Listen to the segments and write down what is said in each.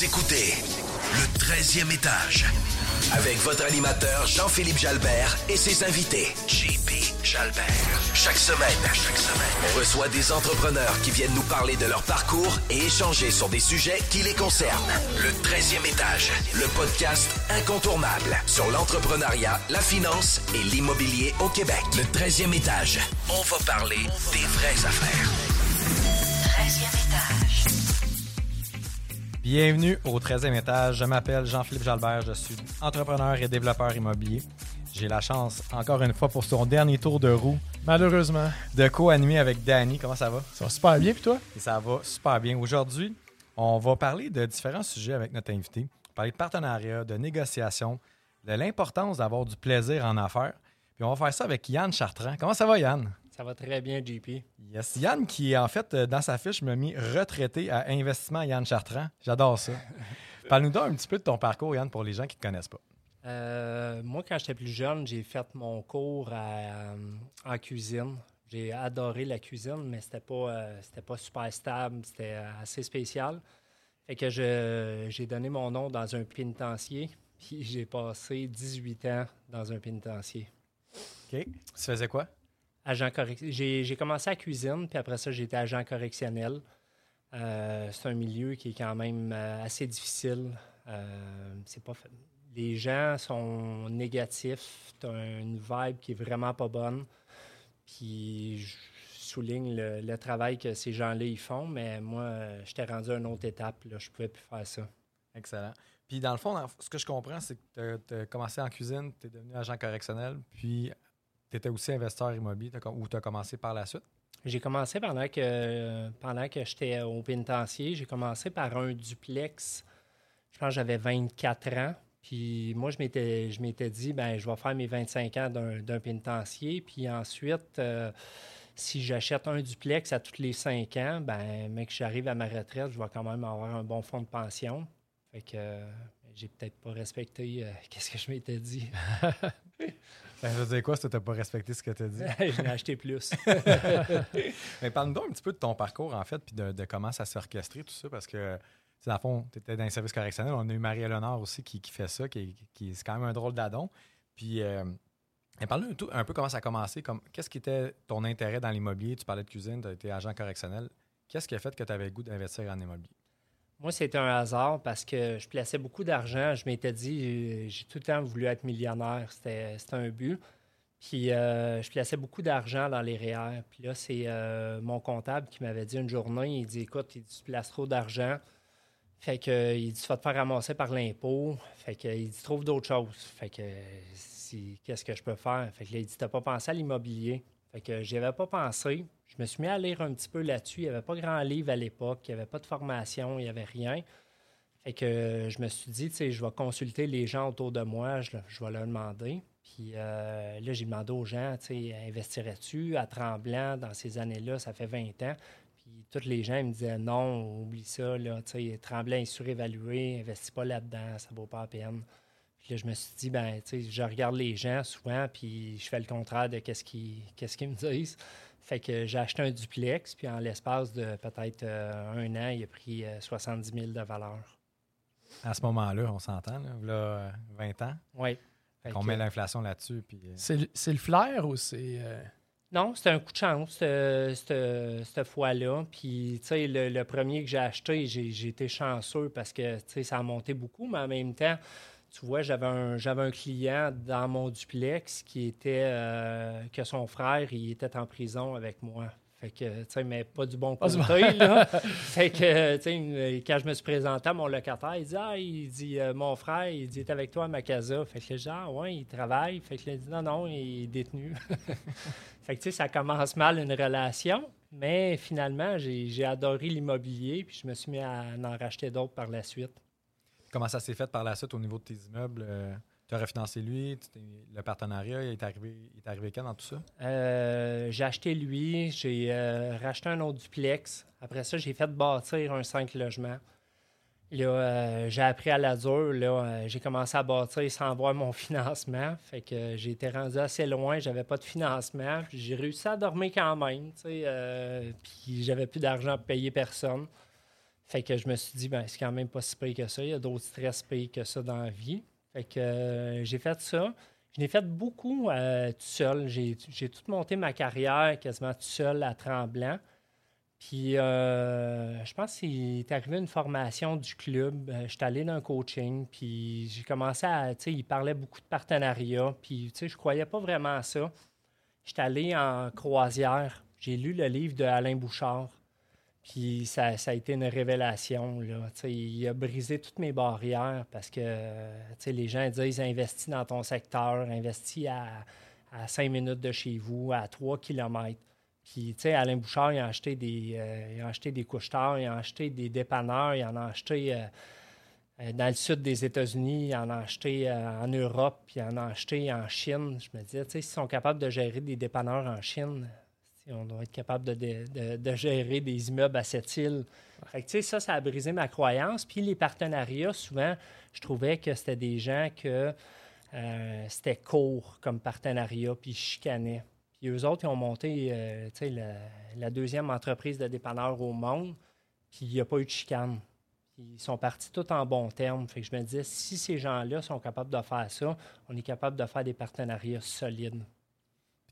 Écoutez le 13e étage avec votre animateur Jean-Philippe Jalbert et ses invités JP Jalbert. Chaque semaine, chaque semaine, on reçoit des entrepreneurs qui viennent nous parler de leur parcours et échanger sur des sujets qui les concernent. Le 13e étage, le podcast incontournable sur l'entrepreneuriat, la finance et l'immobilier au Québec. Le 13e étage, on va parler des vraies affaires. Bienvenue au 13e étage. Je m'appelle Jean-Philippe Jalbert. Je suis entrepreneur et développeur immobilier. J'ai la chance, encore une fois, pour son dernier tour de roue, Malheureusement. de co-animer avec Danny. Comment ça va? Ça va super bien, puis toi? Et ça va super bien. Aujourd'hui, on va parler de différents sujets avec notre invité. On va parler de partenariat, de négociation, de l'importance d'avoir du plaisir en affaires. Puis on va faire ça avec Yann Chartrand. Comment ça va, Yann? Ça va très bien, JP. Yes. Yann, qui en fait, euh, dans sa fiche, m'a mis retraité à investissement Yann Chartrand. J'adore ça. Parle-nous donc un petit peu de ton parcours, Yann, pour les gens qui ne te connaissent pas. Euh, moi, quand j'étais plus jeune, j'ai fait mon cours à, euh, en cuisine. J'ai adoré la cuisine, mais c'était pas, euh, c'était pas super stable, c'était euh, assez spécial. Fait que je- j'ai donné mon nom dans un pénitencier, puis j'ai passé 18 ans dans un pénitencier. OK. Tu faisais quoi? Agent correc- J'ai commencé à cuisine, puis après ça, j'ai été agent correctionnel. Euh, c'est un milieu qui est quand même euh, assez difficile. Euh, c'est pas Les gens sont négatifs. Tu as une vibe qui est vraiment pas bonne. Puis je souligne le, travail que ces gens-là font, mais moi, j'étais rendu à une autre étape. Là, je pouvais plus faire ça. Excellent. Puis dans le fond, ce que je comprends, c'est que tu as commencé en cuisine, tu es devenu agent correctionnel, puis tu étais aussi investisseur immobilier, ou tu as commencé par la suite? J'ai commencé pendant que pendant que j'étais au pénitencier, j'ai commencé par un duplex. Je pense que j'avais 24 ans. Puis moi, je m'étais, je m'étais dit, ben, je vais faire mes 25 ans d'un, d'un pénitencier. Puis ensuite, euh, si j'achète un duplex à tous les 5 ans, ben, mec, j'arrive à ma retraite, je vais quand même avoir un bon fonds de pension. Fait que euh, j'ai peut-être pas respecté euh, qu'est-ce que je m'étais dit. Ça veut dire quoi si tu n'as pas respecté ce que tu as dit? je l'ai acheté plus. Mais parle-nous donc un petit peu de ton parcours, en fait, puis de, de comment ça s'est orchestré, tout ça, parce que, dans le fond, tu étais dans les services correctionnels. On a eu Marie-Éléonore aussi qui, qui fait ça, qui, qui c'est quand même un drôle d'adon. Puis, euh, parle-nous un, un peu comment ça a commencé. Comme, qu'est-ce qui était ton intérêt dans l'immobilier? Tu parlais de cuisine, tu as été agent correctionnel. Qu'est-ce qui a fait que tu avais le goût d'investir en immobilier? Moi, c'était un hasard parce que je plaçais beaucoup d'argent. Je m'étais dit, j'ai- j'ai tout le temps voulu être millionnaire. C'était un but. Puis euh, je plaçais beaucoup d'argent dans les REER. Puis là, c'est euh, mon comptable qui m'avait dit une journée, il dit, écoute, il tu places trop d'argent. Fait que, il dit, tu vas te faire ramasser par l'impôt. Fait que, il dit, trouve d'autres choses. Fait que, qu'est-ce que je peux faire? Fait que là, il dit, t'as pas pensé à l'immobilier? Fait que j'y avais pas pensé. Je me suis mis à lire un petit peu là-dessus. Il n'y avait pas grand livre à l'époque. Il n'y avait pas de formation. Il n'y avait rien. Fait que je me suis dit, tu je vais consulter les gens autour de moi. Je, vais leur demander. Puis euh, là, j'ai demandé aux gens, investirais-tu à Tremblant dans ces années-là? Ça fait 20 ans. Puis tous les gens me disaient, non, oublie ça, là, tu sais, Tremblant est surévalué. Investis pas là-dedans. Ça vaut pas la peine. Puis là, je me suis dit, ben, tu sais, je regarde les gens souvent, puis je fais le contraire de qu'est-ce qu'ils qu'est-ce qu'ils me disent. Fait que j'ai acheté un duplex, puis en l'espace de peut-être euh, un an, il a pris euh, 70 000 de valeur. À ce moment-là, on s'entend, là, là, euh, 20 ans. Oui. Fait qu'on met l'inflation là-dessus. Puis, euh, C'est le- c'est le flair ou c'est. euh, Non, c'était un coup de chance, ce- ce- cette fois-là. Puis, tu sais, le, le premier que j'ai acheté, j'ai j'ai été chanceux parce que, tu sais, ça a monté beaucoup, mais en même temps, tu vois, j'avais un, j'avais un client dans mon duplex qui était, euh, que son frère, il était en prison avec moi. Fait que, tu sais, mais pas du bon côté, là. fait que, tu sais, quand je me suis présenté à mon locataire, il dit, ah, il dit, euh, mon frère, il dit, est avec toi à ma casa. Fait que, genre, ouais, il travaille. Fait que, il dit, non, non, il est détenu. Fait que, tu sais, ça commence mal une relation, mais finalement, j'ai j'ai adoré l'immobilier, puis je me suis mis à en racheter d'autres par la suite. Comment ça s'est fait par la suite au niveau de tes immeubles? tu as refinancé lui, le partenariat, il est arrivé, il est arrivé quand dans tout ça? Euh, j'ai acheté lui, j'ai euh, racheté un autre duplex. Après ça, j'ai fait bâtir un 5 logements. Là, euh, j'ai appris à la dure. Euh, j'ai commencé à bâtir sans avoir mon financement. Fait que euh, j'ai été rendu assez loin. J'avais pas de financement. J'ai réussi à dormir quand même. euh, puis j'avais plus d'argent pour payer personne. Fait que je me suis dit, ben, c'est quand même pas si pire que ça. Il y a d'autres stress pires que ça dans la vie. Fait que euh, j'ai fait ça. Je l'ai fait beaucoup euh, tout seul. J'ai j'ai tout monté ma carrière quasiment tout seul à Tremblant. Puis, euh, je pense qu'il est arrivé une formation du club. Euh, J'étais allé dans un coaching, puis j'ai commencé à. Tu sais, il parlait beaucoup de partenariat, puis, tu sais, je croyais pas vraiment à ça. J'étais allé en croisière. J'ai lu le livre de Alain Bouchard, puis ça, a été une révélation. Là. Il a brisé toutes mes barrières parce que sais, les gens disent investis dans ton secteur, investis à, à 5 minutes de chez vous, à 3 kilomètres. Puis, Alain Bouchard, il a acheté des, euh, il a acheté des il a acheté des dépanneurs, il en a acheté euh, euh, dans le sud des États-Unis, il en a acheté euh, en Europe, puis il en a acheté en Chine. Je me disais, s'ils sont capables de gérer des dépanneurs en Chine, on doit être capable de, de- de- de gérer des immeubles à cette île. Fait que, tu sais, ça, ça a brisé ma croyance. Puis les partenariats, souvent, je trouvais que c'était des gens que euh, c'était court comme partenariat, puis ils chicanaient. Puis eux autres, ils ont monté euh, la, la deuxième entreprise de dépanneur au monde, puis il n'y a pas eu de chicane. Ils sont partis tout en bons termes. Fait que je me disais, si ces gens-là sont capables de faire ça, on est capable de faire des partenariats solides.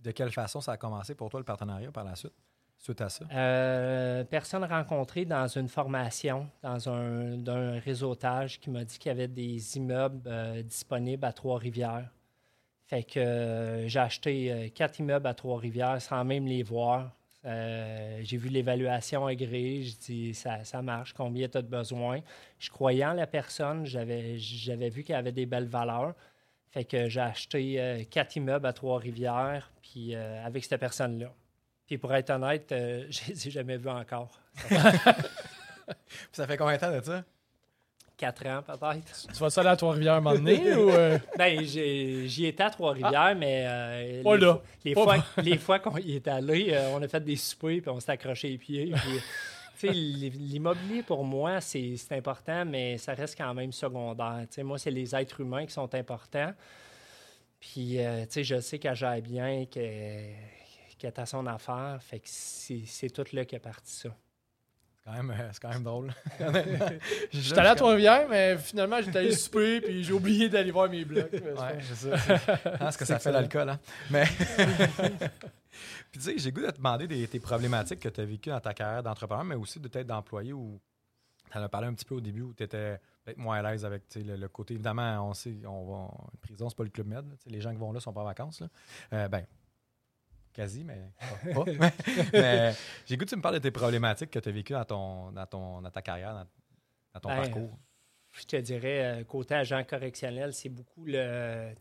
De quelle façon ça a commencé pour toi le partenariat par la suite, suite à ça? Euh, personne rencontrée dans une formation, dans un, réseautage qui m'a dit qu'il y avait des immeubles euh, disponibles à Trois-Rivières. Fait que euh, j'ai acheté quatre immeubles à Trois-Rivières sans même les voir. J'ai vu l'évaluation agréée, je dis ça, ça marche, combien tu as de besoin. Je croyais en la personne, j'avais vu qu'elle avait des belles valeurs. Fait que j'ai acheté euh, quatre immeubles à Trois-Rivières, puis euh, avec cette personne-là. Puis pour être honnête, euh, je les ai jamais vus encore. Puis ça fait combien de temps de ça? Quatre ans peut-être. Tu vas-tu aller à Trois-Rivières un moment donné ou. euh, Ben, j'ai- j'y étais à Trois-Rivières, mais euh, Pas les, là. fois- les fois, les fois qu'on y est allé, euh, on a fait des soupers puis on s'est accroché les pieds. puis, L'immobilier, pour moi, c'est important, mais ça reste quand même secondaire. Moi, c'est les êtres humains qui sont importants. Puis, euh, tu sais, je sais qu'elle gère bien, qu'elle est à son affaire. Fait que c'est tout là qui est parti ça. C'est quand même, euh, c'est quand même drôle. J'étais allé à Trois-Rivières, mais finalement, j'étais allé souper, puis j'ai oublié d'aller voir mes blocs. Ouais, c'est ça. Ah, ce que ça fait l'alcool, hein? Mais. Puis tu sais, j'ai goût de te demander des, tes problématiques que tu as vécues dans ta carrière d'entrepreneur, mais aussi de peut-être d'employé où tu en as parlé un petit peu au début où tu étais peut-être moins à l'aise avec le, le côté. Évidemment, on sait, on va. Une prison, c'est pas le club med. Les gens qui vont là sont pas en vacances. Là. Euh, ben, quasi, mais pas. pas. mais j'ai goût que tu me parles de tes problématiques que tu as vécues dans, ton, dans, ton, dans ta carrière, dans, dans ton Ben, parcours. Je te dirais, euh, côté agent correctionnel, c'est beaucoup le,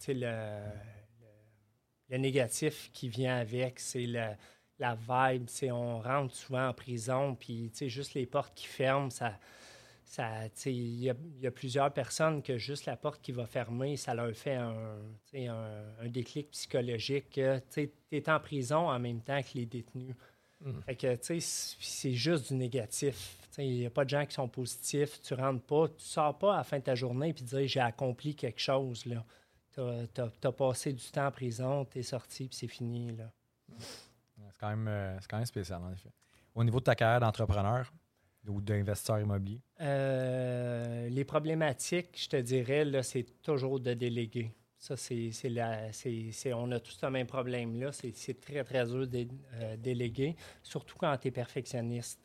le, négatif qui vient avec. C'est le- la vibe. c'est On rentre souvent en prison, puis juste les portes qui ferment, ça. ça Il y, a- il y a plusieurs personnes que juste la porte qui va fermer, ça leur fait un, un, un déclic psychologique. que, Tu es en prison en même temps que les détenus. Fait que, tu sais, c'est- juste du négatif. Il n'y a pas de gens qui sont positifs. Tu rentres pas, tu sors pas à la fin de ta journée et dire j'ai accompli quelque chose. Tu as, passé du temps en prison, tu es sorti puis c'est fini. Là. C'est quand, même, euh, quand même spécial, en effet. Au niveau de ta carrière d'entrepreneur ou d'investisseur immobilier, Euh, les problématiques, je te dirais, là, c'est toujours de déléguer. Ça, c'est, on a tous ce même problème-là. C'est, c'est très, très dur de euh, déléguer, surtout quand tu es perfectionniste.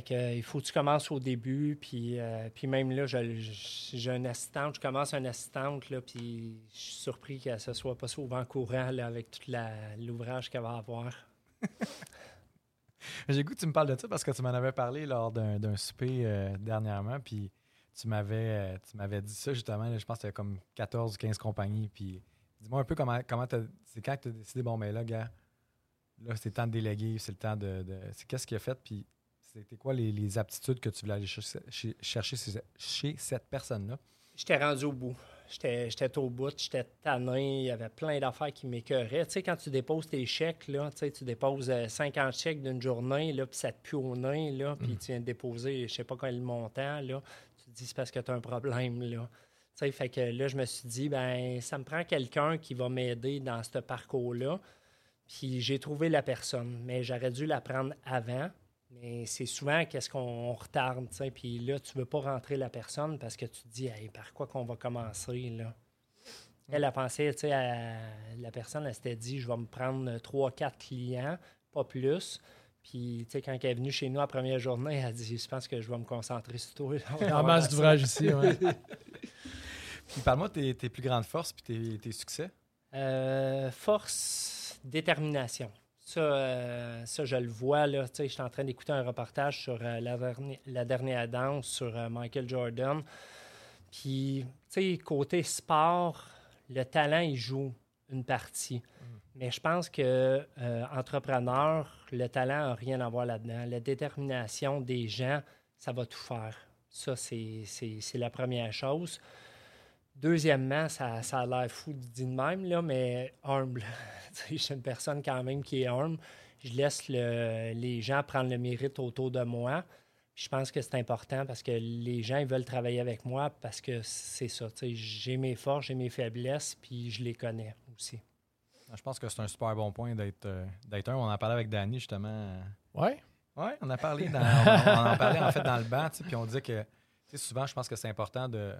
Que, euh, il faut que tu commences au début, puis, euh, puis même là, j'ai une assistante, je commence une assistante, là, puis je suis surpris qu'elle ne soit pas souvent courant là, avec tout l'ouvrage qu'elle va avoir. J'ai goût que tu me parles de ça parce que tu m'en avais parlé lors d'un souper euh, dernièrement, puis tu m'avais tu dit ça justement, je pense que c'était comme 14 ou 15 compagnies, puis dis-moi un peu comment, comment c'est quand tu as décidé, bon, ben là, gars, là, c'est le temps de déléguer, c'est le temps de... de- c'est qu'est-ce qu'il a fait, puis c'était quoi les, les aptitudes que tu voulais aller chercher, chez, chercher chez, chez cette personne-là? J'étais rendu au bout. J'étais au bout, j'étais tanné, il y avait plein d'affaires qui m'écœuraient. Tu sais, quand tu déposes tes chèques, là, tu sais, tu déposes euh, 50 chèques d'une journée, là, puis ça te pue au nez, là, puis tu viens de déposer, je sais pas quel montant, là, tu te dis c'est parce que tu as un problème, là. Tu sais, fait que là, je me suis dit, ben ça me prend quelqu'un qui va m'aider dans ce parcours-là. Puis j'ai trouvé la personne, mais j'aurais dû la prendre avant. Mais c'est souvent qu'est-ce qu'on retarde, tu sais. Puis là, tu veux pas rentrer la personne parce que tu te dis, Hey, par quoi qu'on va commencer, là? Elle a pensé, tu sais, à- la personne, elle s'était dit, je vais me prendre trois, quatre clients, pas plus. Puis, tu sais, quand elle est venue chez nous la première journée, elle a dit, je pense que je vais me concentrer sur toi. Il y a en masse d'ouvrages ici. ouais. Puis parle-moi de tes, tes plus grandes forces puis tes, tes succès. Euh, force, détermination. Ça, euh, ça, je le vois. Là, je suis en train d'écouter un reportage sur euh, la, dernière, la dernière danse sur euh, Michael Jordan. Puis, tu sais, côté sport, le talent, il joue une partie. Mais je pense que entrepreneur, le talent n'a rien à voir là-dedans. La détermination des gens, ça va tout faire. Ça, c'est la première chose. Deuxièmement, ça, ça a l'air fou dit de même, là, mais humble. Je suis une personne quand même qui est humble. Je laisse le- les gens prendre le mérite autour de moi. Je pense que c'est important parce que les gens ils veulent travailler avec moi parce que c'est ça. J'ai mes forces, j'ai mes faiblesses, puis je les connais aussi. Je pense que c'est un super bon point d'être euh, d'être un. On en parlait avec Danny justement. Ouais. Oui, on a parlé dans, on, en parlait en fait dans le banc, puis on disait que souvent, je pense que c'est important de, de-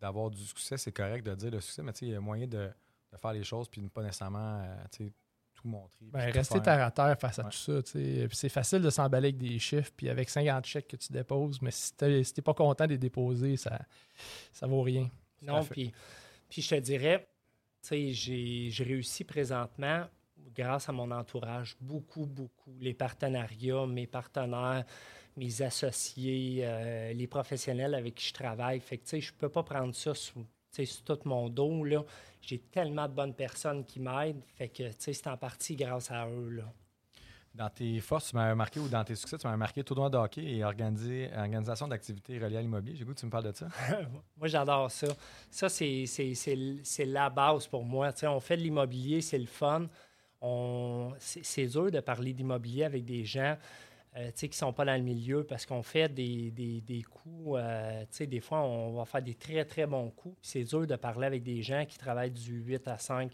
d'avoir du succès, c'est correct de dire le succès, mais tu sais, il y a moyen de, de faire les choses puis de ne pas nécessairement euh, tu sais, tout montrer. Ben, rester terre à terre face à Ouais. tout ça. tu sais. Puis c'est facile de s'emballer avec des chiffres, puis avec 50 chèques que tu déposes, mais si tu si t'es pas content de les déposer, ça ça vaut rien. Non, puis, puis je te dirais, tu sais, j'ai j'ai réussi présentement grâce à mon entourage, beaucoup, beaucoup. Les partenariats, mes partenaires, mes associés, euh, les professionnels avec qui je travaille. Fait que, tu sais, je peux pas prendre ça sous, sur tout mon dos, là. J'ai tellement de bonnes personnes qui m'aident. Fait que, tu sais, c'est en partie grâce à eux, là. Dans tes forces, tu m'as marqué ou dans tes succès, tu m'as marqué tournoi de hockey et organisation d'activités reliées à l'immobilier. J'ai goût que tu me parles de ça. Moi, j'adore ça. Ça, c'est, la base pour moi. Tu sais, on fait de l'immobilier, c'est le fun. C'est dur de parler d'immobilier avec des gens euh, qui ne sont pas dans le milieu parce qu'on fait des, coups. euh, des fois, on va faire des très, très bons coups. C'est dur de parler avec des gens qui travaillent du 8 à 5.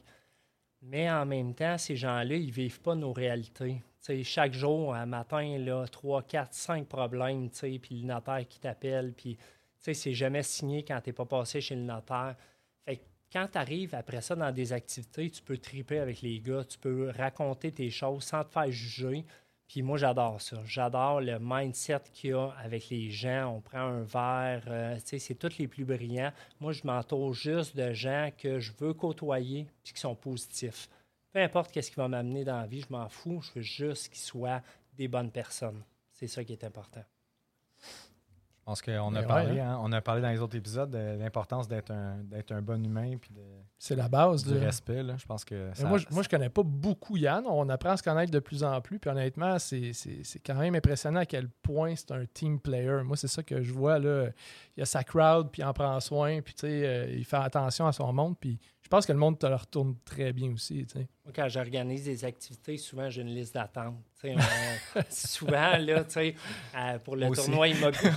Mais en même temps, ces gens-là, ils ne vivent pas nos réalités. Chaque jour, un matin, là, 3, 4, 5 problèmes, puis le notaire qui t'appelle, puis c'est jamais signé quand tu n'es pas passé chez le notaire. Fait quand tu arrives après ça dans des activités, tu peux triper avec les gars, tu peux raconter tes choses sans te faire juger. Puis moi, j'adore ça. J'adore le mindset qu'il y a avec les gens. On prend un verre, euh, c'est tous les plus brillants. Moi, je m'entoure juste de gens que je veux côtoyer puis qui sont positifs. Peu importe qu'est-ce qui va m'amener dans la vie, je m'en fous. Je veux juste qu'ils soient des bonnes personnes. C'est ça qui est important. Je pense qu'on a Ben parlé, ouais, hein, on a parlé dans les autres épisodes de l'importance d'être un, d'être un bon humain puis de- C'est la base. du de- respect. Là. Je pense que ça- moi, je, moi, je connais pas beaucoup Yann. On apprend à se connaître de plus en plus. Puis honnêtement, c'est c'est- c'est quand même impressionnant à quel point c'est un team player. Moi, c'est ça que je vois. Là. Il y a sa crowd, puis il en prend soin. Puis tu sais, euh, il fait attention à son monde. Puis je pense que le monde te le retourne très bien aussi. tu sais. Moi, quand j'organise des activités, souvent, j'ai une liste d'attente. On- souvent, là, tu sais, euh, pour le tournoi immobilier.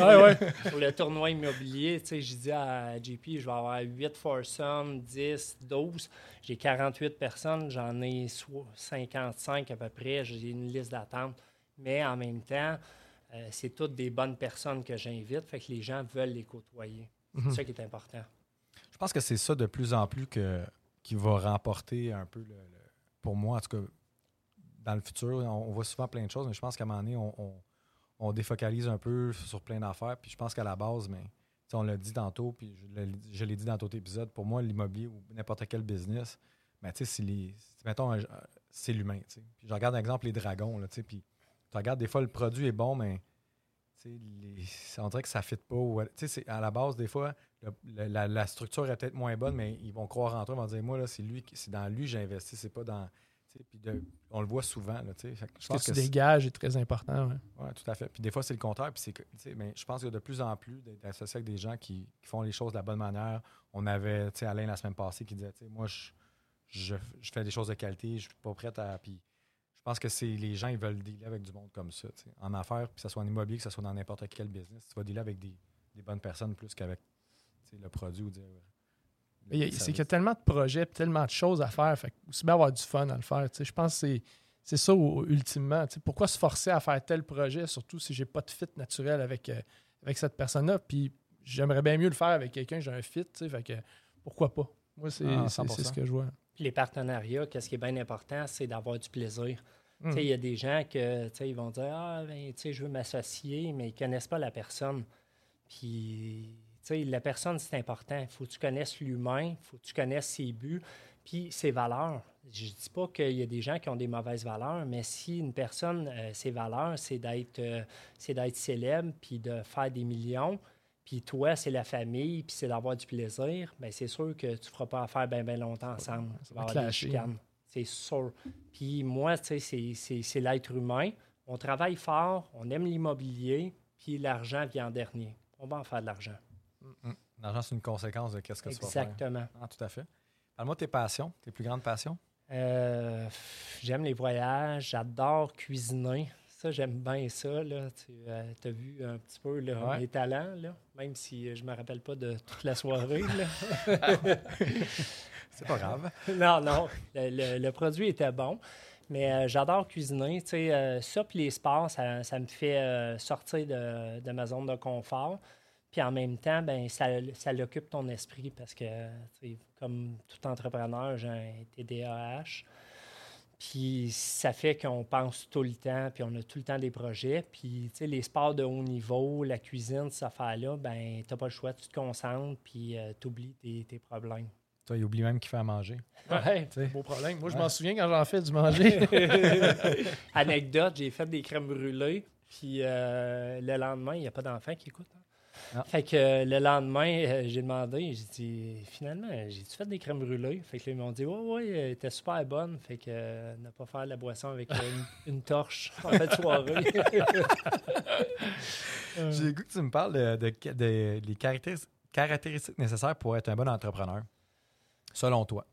Ouais, pour le tournoi immobilier, j'ai dit à JP, je vais avoir 8 foursomes, 10, 12. J'ai 48 personnes, j'en ai so- 55 à peu près. J'ai une liste d'attente. Mais en même temps, euh, c'est toutes des bonnes personnes que j'invite, fait que les gens veulent les côtoyer. Mhm. C'est ça qui est important. Je pense que c'est ça de plus en plus que, qui va remporter un peu, le, le- pour moi, en tout cas, dans le futur, on, voit souvent plein de choses, mais je pense qu'à un moment donné, on, on- défocalise un peu sur plein d'affaires. Puis je pense qu'à la base, mais, on l'a dit tantôt, puis je l'ai- dit dans d'autres épisodes, pour moi, l'immobilier ou n'importe quel business, mais tu sais, mettons, c'est l'humain. Puis je regarde, par exemple, les dragons, là, puis tu regardes, des fois, le produit est bon, mais on dirait que ça ne fit pas. à la base, des fois, la, structure est peut-être moins bonne, mais ils vont croire en toi, ils vont dire Moi, là, c'est lui, c'est dans lui que j'ai investi, c'est pas dans. Puis de- on le voit souvent. Là. Fait que je Ce que pense tu que dégages est très important. ouais. ouais, tout à fait. Puis des fois, c'est le contraire. Puis c'est mais je pense qu'il y a de plus en plus d'être associé avec des gens qui, qui font les choses de la bonne manière. On avait Alain la semaine passée qui disait Moi, je, je, je fais des choses de qualité, je suis pas prête à. Puis je pense que c'est les gens, ils veulent dealer avec du monde comme ça. tu sais. En affaires, puis que ce soit en immobilier, que ce soit dans n'importe quel business, tu vas dealer avec des, des bonnes personnes plus qu'avec le produit ou dire. C'est qu'il y a tellement de projets, tellement de choses à faire. Fait aussi bien avoir du fun à le faire. tu sais. Je pense que c'est- c'est ça ultimement. tu sais. Pourquoi se forcer à faire tel projet, surtout si j'ai pas de fit naturel avec, euh, avec cette personne-là? Puis j'aimerais bien mieux le faire avec quelqu'un, j'ai un fit, tu sais, fait que pourquoi pas? Moi, c'est Ah, c'est- 100%. c'est ce que je vois. Puis les partenariats, qu'est-ce qui est bien important, c'est d'avoir du plaisir. Mm. Tu sais, Il y a des gens que, tu sais, ils vont dire Ah, ben, tu sais, je veux m'associer, mais ils ne connaissent pas la personne. Puis, tu sais, la personne, c'est important. Il faut que tu connaisses l'humain, il faut que tu connaisses ses buts, puis ses valeurs. Je ne dis pas qu'il y a des gens qui ont des mauvaises valeurs, mais si une personne, euh, ses valeurs, c'est d'être euh, c'est d'être célèbre, puis de faire des millions, puis toi, c'est la famille, puis c'est d'avoir du plaisir, bien, c'est sûr que tu ne feras pas affaire bien, bien longtemps ensemble. Ça va avoir des chicanes. C'est sûr. Puis moi, c'est- c'est c'est l'être humain. On travaille fort, on aime l'immobilier, puis l'argent vient en dernier. On va en faire de l'argent. L'argent, c'est une conséquence de qu'est-ce que tu vas faire. Exactement. Ah, tout à fait. Parle-moi de tes passions, tes plus grandes passions. Euh, J'aime les voyages, j'adore cuisiner. Ça, j'aime bien ça. Là. Tu as vu un petit peu là, Ouais. mes talents, là, même si euh, je me rappelle pas de toute la soirée. C'est pas grave. non, non, le, le- le produit était bon. Mais euh, j'adore cuisiner. Tu sais, euh, ça, puis les sports, ça, ça me fait euh, sortir de, de ma zone de confort. Puis en même temps, ben, ça, ça l'occupe ton esprit parce que, tu sais, comme tout entrepreneur, j'ai un TDAH. Puis ça fait qu'on pense tout le temps, puis on a tout le temps des projets. Puis, tu sais, les sports de haut niveau, la cuisine, cette affaire-là, ben, t'as pas le choix, tu te concentres, puis tu oublies tes, tes problèmes. Toi, il oublie même qu'il fait à manger. Ouais. Tu sais. Beau problème. Moi, je Ouais. m'en souviens quand j'en fais du manger. Anecdote, j'ai fait des crèmes brûlées, puis euh, le lendemain, il n'y a pas d'enfant qui écoute. hein. Ah. Fait que euh, le lendemain, euh, j'ai demandé, j'ai dit, finalement, j'ai-tu fait des crèmes brûlées? Fait que là, ils m'ont dit, oui, oui, elle était super bonne. Fait que euh, ne pas faire la boisson avec euh, une, une torche en de soirée. J'ai le goût que tu me parles de, de- de- des caractéris- caractéristiques nécessaires pour être un bon entrepreneur, selon toi.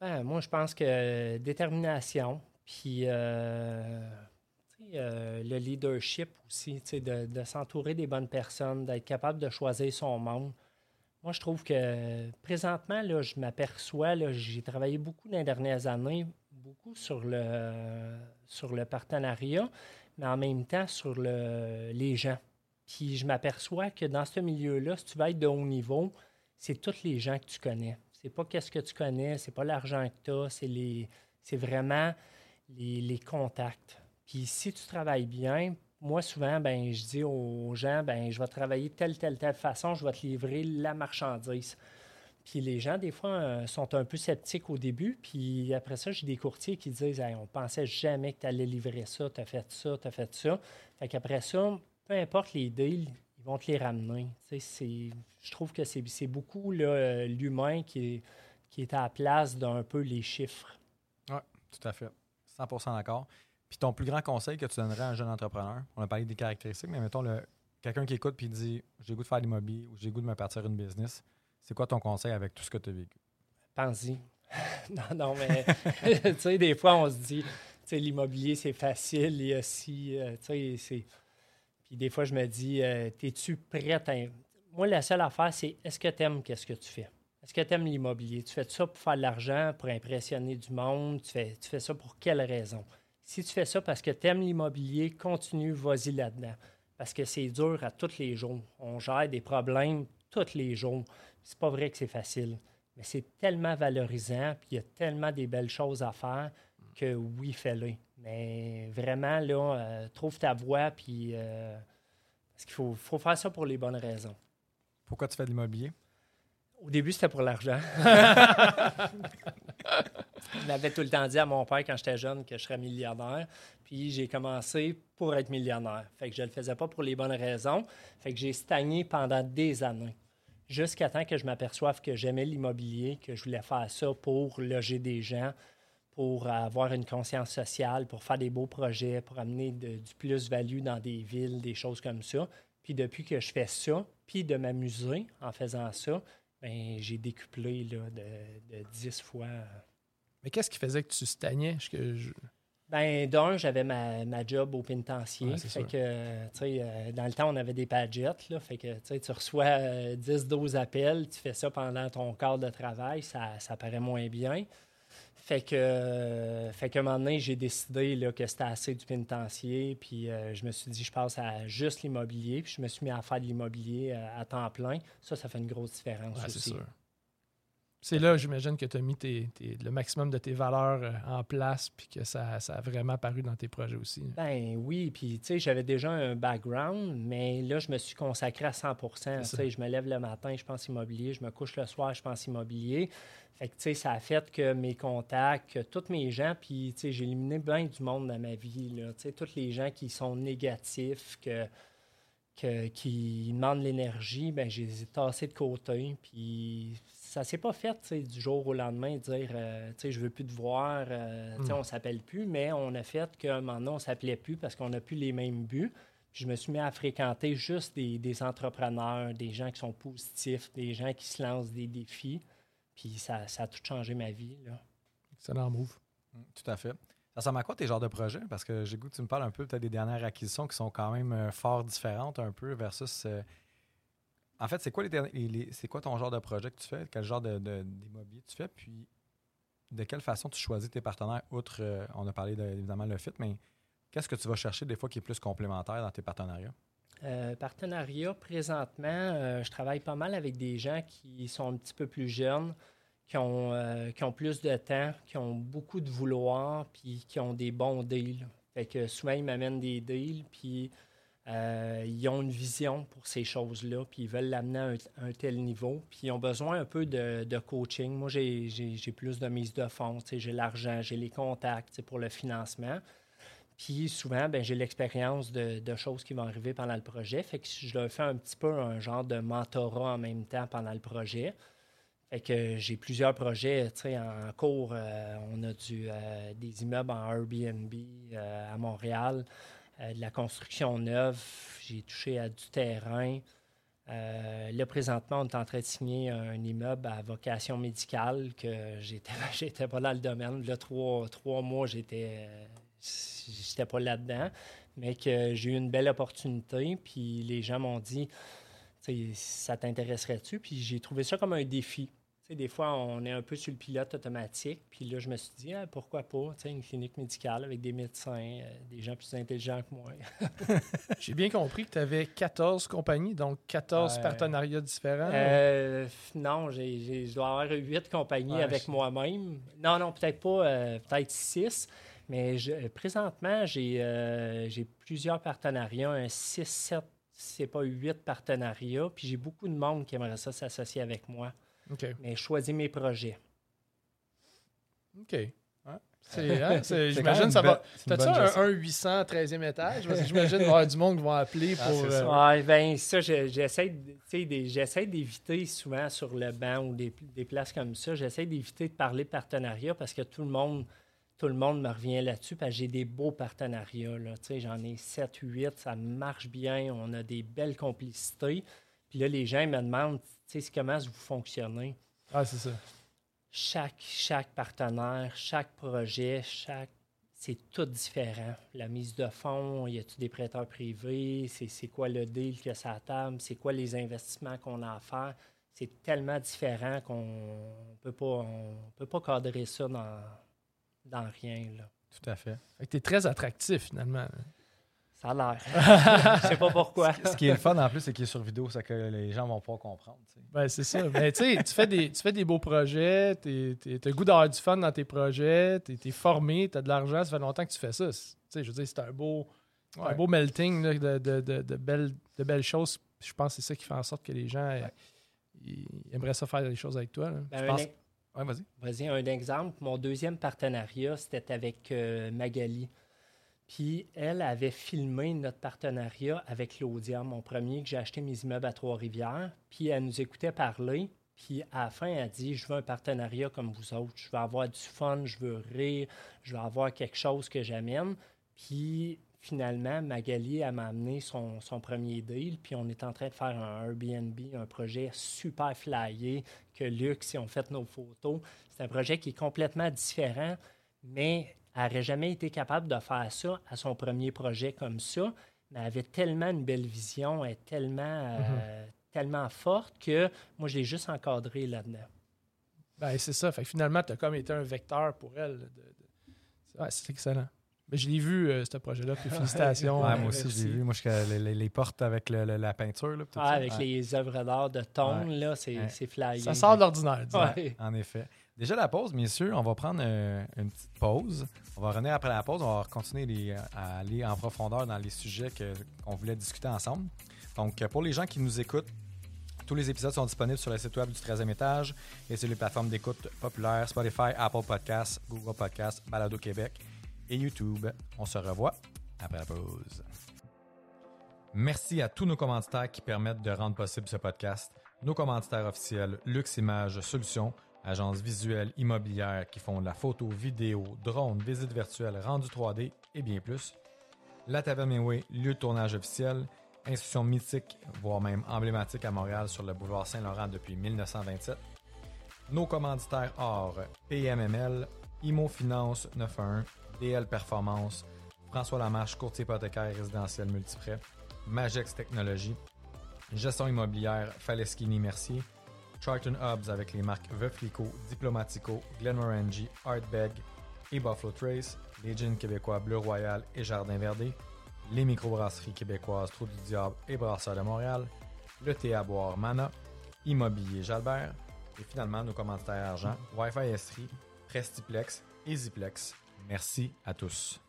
Ben, moi, je pense que détermination, puis euh, euh, le leadership aussi, de, de s'entourer des bonnes personnes, d'être capable de choisir son monde. Moi, je trouve que présentement, là, je m'aperçois, j'ai travaillé beaucoup dans les dernières années, beaucoup sur le, sur le partenariat, mais en même temps sur le, les gens. Puis je m'aperçois que dans ce milieu-là, si tu vas être de haut niveau, c'est tous les gens que tu connais. C'est pas qu'est-ce que tu connais, c'est pas l'argent que tu as, c'est vraiment les contacts. Puis si tu travailles bien, moi souvent ben je dis aux gens ben je vais travailler telle telle telle façon, je vais te livrer la marchandise. Puis les gens, des fois, euh, sont un peu sceptiques au début. Puis après ça, j'ai des courtiers qui disent Hey, on pensait jamais que tu allais livrer ça, tu as fait ça, tu as fait ça. Fait qu'après ça, peu importe les deals, ils vont te les ramener. C'est- je trouve que c'est beaucoup euh, l'humain qui est, qui est à la place d'un peu les chiffres. Tout à fait. 100% d'accord. Puis ton plus grand conseil que tu donnerais à un jeune entrepreneur, on a parlé des caractéristiques, mais mettons le, quelqu'un qui écoute puis dit j'ai goût de faire de l'immobilier ou j'ai goût de me partir une business, c'est quoi ton conseil avec tout ce que tu as vécu? Pense-y. non, non, mais tu sais, des fois, on se dit, l'immobilier, c'est facile, il y a si, euh, tu sais, c'est. Puis des fois, je me dis, euh, es-tu prête à. Moi, la seule affaire, c'est est-ce que tu aimes qu'est-ce que tu fais? Est-ce que tu aimes l'immobilier? Tu fais ça pour faire de l'argent, pour impressionner du monde? Tu fais, tu fais ça pour quelle raison? Si tu fais ça parce que tu aimes l'immobilier, continue, vas-y là-dedans. Parce que c'est dur à tous les jours. On gère des problèmes tous les jours. C'est pas vrai que c'est facile. Mais c'est tellement valorisant, puis il y a tellement des belles choses à faire que oui, fais-le. Mais vraiment, là, euh, trouve ta voie, puis. euh, parce qu'il faut, faut faire ça pour les bonnes raisons. Pourquoi tu fais de l'immobilier? Au début, c'était pour l'argent. Je m'avais tout le temps dit à mon père quand j'étais jeune que je serais millionnaire. Puis j'ai commencé pour être millionnaire. Fait que je le faisais pas pour les bonnes raisons. Fait que j'ai stagné pendant des années. Jusqu'à temps que je m'aperçoive que j'aimais l'immobilier, que je voulais faire ça pour loger des gens, pour avoir une conscience sociale, pour faire des beaux projets, pour amener du plus-value dans des villes, des choses comme ça. Puis depuis que je fais ça, puis de m'amuser en faisant ça, ben, j'ai décuplé là, de, de 10 fois. Mais qu'est-ce qui faisait que tu stagnais? Je- que je- Ben, d'un, j'avais ma, ma job au pénitencier. Ouais, fait que, euh, tu sais, euh, dans le temps, on avait des padgettes, là. Fait que, tu reçois euh, 10, 12 appels, tu fais ça pendant ton quart de travail, ça, ça paraît moins bien. Fait que, euh, fait qu'à un moment donné, j'ai décidé là, que c'était assez du pénitencier. Puis euh, je me suis dit, je passe à juste l'immobilier. Puis je me suis mis à faire de l'immobilier euh, à temps plein. Ça, ça fait une grosse différence Ouais, aussi. c'est sûr. C'est là, j'imagine, que tu as mis tes- tes- le maximum de tes valeurs euh, en place puis que ça, ça a vraiment paru dans tes projets aussi. Ben oui, puis tu sais, j'avais déjà un background, mais là, je me suis consacré à 100% Tu sais, Je me lève le matin, je pense immobilier, je me couche le soir, je pense immobilier. Fait que, tu sais, ça a fait que mes contacts, que tous mes gens, puis, tu sais, j'ai éliminé bien du monde dans ma vie, là. Tu sais, tous les gens qui sont négatifs, que, que- qui demandent l'énergie, ben je les ai tassés de côté, puis ça s'est pas fait, du jour au lendemain, dire, euh, tu sais, je veux plus te voir, euh, tu sais, Mm. on s'appelle plus, mais on a fait qu'à un moment donné, on s'appelait plus parce qu'on n'a plus les mêmes buts. Puis je me suis mis à fréquenter juste des, des entrepreneurs, des gens qui sont positifs, des gens qui se lancent des défis. Puis ça, ça a tout changé ma vie. Là. Excellent move. Mm, Tout à fait. Ça ressemble à quoi tes genres de projets? Parce que j'ai goût que tu me parles un peu peut-être des dernières acquisitions qui sont quand même euh, fort différentes un peu versus. euh, En fait, c'est quoi, les, c'est quoi ton genre de projet que tu fais? Quel genre de, d'immobilier tu fais? Puis de quelle façon tu choisis tes partenaires? Outre, euh, on a parlé de, évidemment le fit, mais qu'est-ce que tu vas chercher des fois qui est plus complémentaire dans tes partenariats? Partenariat, présentement, je travaille pas mal avec des gens qui sont un petit peu plus jeunes, qui ont, euh, qui ont plus de temps, qui ont beaucoup de vouloir, puis qui ont des bons deals. Fait que souvent, ils m'amènent des deals, puis euh, ils ont une vision pour ces choses-là, puis ils veulent l'amener à un, tel niveau, puis ils ont besoin un peu de, coaching. Moi, j'ai- plus de mise de fonds, j'ai l'argent, j'ai les contacts pour le financement. Puis souvent, ben, j'ai l'expérience de, de choses qui vont arriver pendant le projet. Fait que je leur fais un petit peu un genre de mentorat en même temps pendant le projet. Que j'ai plusieurs projets en cours. Euh, on a du, euh, des immeubles en Airbnb euh, à Montréal, de la construction neuve. J'ai touché à du terrain. Là, présentement, on est en train de signer un immeuble à vocation médicale que j'étais, j'étais pas dans le domaine. Là, trois, trois mois, j'étais, j'étais pas là-dedans, mais que j'ai eu une belle opportunité. Puis les gens m'ont dit, ça t'intéresserait-tu? Puis j'ai trouvé ça comme un défi. Des fois, on est un peu sur le pilote automatique. Puis là, je me suis dit, Ah, pourquoi pas? Une clinique médicale avec des médecins, euh, des gens plus intelligents que moi. J'ai bien compris que tu avais 14 compagnies, donc 14 Ouais. partenariats différents. Euh, non, j'ai- je dois avoir huit compagnies Ouais, avec moi-même. Non, non, peut-être pas, euh, peut-être six. Mais je- présentement, j'ai, plusieurs partenariats, un 6, 7, c'est pas huit partenariats. Puis j'ai beaucoup de monde qui aimerait ça s'associer avec moi. OK. Mais je choisis mes projets. OK. C'est, hein, j'imagine ça va. T'as-tu un, un 800 13e étage? J'imagine qu'il y avoir du monde qui va appeler Ah, pour. c'est ça. euh, Ouais, ben ça, je- j'essaie d'éviter souvent sur le banc ou des, des places comme ça, j'essaie d'éviter de parler de partenariat parce que tout le monde, tout le monde me revient là-dessus parce que j'ai des beaux partenariats. J'en ai 7, 8, ça marche bien, on a des belles complicités. Puis là, les gens me demandent, tu sais, comment vous fonctionnez. Ah, c'est ça. Chaque, chaque partenaire, chaque projet, chaque c'est tout différent. La mise de fonds, y a-tu des prêteurs privés? C'est, c'est quoi le deal que ça table? C'est quoi les investissements qu'on a à faire? C'est tellement différent qu'on peut pas, on peut pas cadrer ça dans, dans rien. Là. Tout à fait. Que t'es très attractif, finalement. Ça a l'air. Je sais pas pourquoi. Ce qui est le fun en plus, c'est qu'il est sur vidéo, c'est que les gens vont pas comprendre. Ben, c'est ça. Mais tu sais, tu fais des, tu fais des beaux projets, t'es- t'es- t'as le goût d'avoir du fun dans tes projets, t'es es formé, t'as de l'argent, ça fait longtemps que tu fais ça. C'est- Tu sais, je veux dire, c'est un beau, un beau melting là, de, de- de- de belles, de belles choses. Je pense que c'est ça qui fait en sorte que les gens euh, ils aimeraient ça faire des choses avec toi. Ben, Je un pense- ex- Ouais, vas-y. Vas-y, un exemple. Mon deuxième partenariat, c'était avec euh, Magali. Puis elle avait filmé notre partenariat avec Claudia, mon premier, que j'ai acheté mes immeubles à Trois-Rivières. Puis elle nous écoutait parler. Puis à la fin, elle dit Je veux un partenariat comme vous autres. Je veux avoir du fun, je veux rire, je veux avoir quelque chose que j'amène. Puis finalement, Magali, m'a amené son, son premier deal. Puis on est en train de faire un Airbnb, un projet super flyé que Luc, si on fait nos photos. C'est un projet qui est complètement différent, mais elle n'aurait jamais été capable de faire ça à son premier projet comme ça. Mais elle avait tellement une belle vision, elle est tellement, euh, tellement forte que moi, je l'ai juste encadré là-dedans. Ben, c'est ça. Fait que finalement, tu as comme été un vecteur pour elle. de- de- Ouais, c'est excellent. Mais je l'ai vu, euh, ce projet-là. Puis félicitations. Ouais, euh, moi aussi, merci. je l'ai vu. Moi, je, les, les- les portes avec le- le- la peinture. Là, Ah, avec Ouais, les œuvres d'art de tone, là, c'est Ouais. c'est flyé. Ça sort de l'ordinaire, disons. Ouais. En effet. Déjà la pause, messieurs, on va prendre euh, une petite pause. On va revenir après la pause. On va continuer à aller en profondeur dans les sujets qu'on voulait discuter ensemble. Donc, euh, pour les gens qui nous écoutent, tous les épisodes sont disponibles sur le site web du 13e étage et sur les plateformes d'écoute populaires Spotify, Apple Podcasts, Google Podcasts, Balado Québec et YouTube. On se revoit après la pause. Merci à tous nos commanditaires qui permettent de rendre possible ce podcast. Nos commanditaires officiels, Lux Images Solutions, agence visuelle immobilière qui font de la photo, vidéo, drone, visite virtuelle, rendu 3D et bien plus. La Taverne Mainway, lieu de tournage officiel, institution mythique, voire même emblématique à Montréal sur le boulevard Saint-Laurent depuis 1927. Nos commanditaires or PMML, Imo Finance 91, DL Performance, François Lamarche, courtier hypothécaire résidentiel multiprêt, Magex Technologies, gestion immobilière Faleschini Mercier, Charlton Hubs avec les marques Veuflico, Diplomatico, Glenmorangie, Artbeg et Buffalo Trace, les jeans québécois Bleu Royal et Jardin Verdé, les microbrasseries québécoises Trou du Diable et Brasseur de Montréal, le thé à boire Mana, Immobilier Jalbert et finalement nos commanditaires argent Wi-Fi Estrie, Prestiplex et Ziplex. Merci à tous.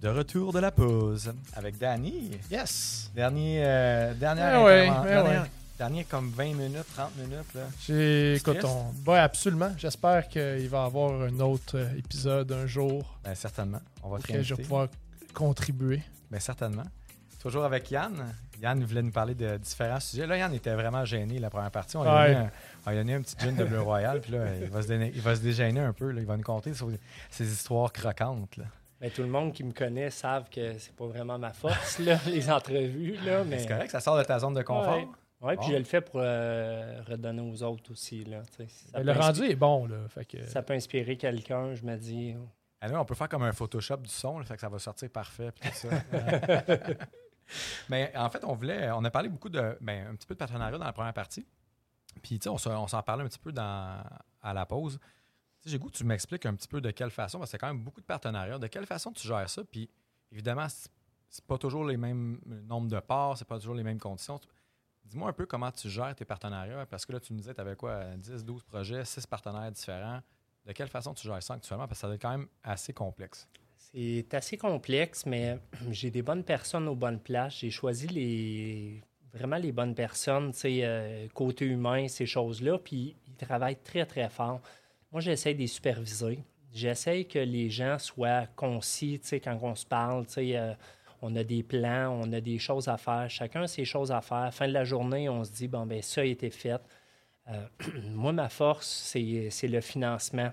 De retour de la pause avec Danny. Yes! Dernier, euh, dernière, Eh ouais, eh dernière- ouais. dernier comme 20 minutes, 30 minutes. Là. J'ai, écoute, on... ouais, absolument. J'espère qu'il va y avoir un autre euh, épisode un jour Ben, certainement. On va te je vais pouvoir contribuer. Ben, certainement. Toujours avec Yann. Yann voulait nous parler de différents sujets. Là, Yann était vraiment gêné la première partie. On lui a Ouais. mis un, a petit gin de bleu royal. Puis là, il va se, déna- il va se dégêner un peu. là. Il va nous conter ses histoires croquantes. là. Ben, tout le monde qui me connaît savent que c'est pas vraiment ma force, là, les entrevues. Là, mais... C'est correct, ça sort de ta zone de confort. Ouais. Oui, Bon. puis je le fais pour euh, redonner aux autres aussi. Là, ça, Mais le rendu est bon, là. Fait que... ça peut inspirer quelqu'un, je me dis. Ah, là, on peut faire comme un Photoshop du son, là, fait que ça va sortir parfait. puis tout ça. Mais en fait, on voulait, on a parlé beaucoup de, ben, un petit peu de partenariat dans la première partie. Puis, tu sais, on, se- on s'en parlait un petit peu dans, à la pause. J'ai goût que tu m'expliques un petit peu de quelle façon, parce que c'est quand même beaucoup de partenariats, de quelle façon tu gères ça? Puis, évidemment, c'est pas toujours les mêmes nombres de parts, c'est pas toujours les mêmes conditions. Dis-moi un peu comment tu gères tes partenariats, parce que là, tu me disais, tu avais quoi, 10, 12 projets, 6 partenaires différents. De quelle façon tu gères ça actuellement? Parce que ça doit être quand même assez complexe. C'est assez complexe, mais j'ai des bonnes personnes aux bonnes places. J'ai choisi les vraiment les bonnes personnes, euh, côté humain, ces choses-là, puis ils travaillent très, très fort. Moi, j'essaie de les superviser. J'essaie que les gens soient concis, quand on se parle, euh, on a des plans, on a des choses à faire. Chacun a ses choses à faire. Fin de la journée, on se dit, bon, ben ça a été fait. Euh, moi, ma force, c'est le financement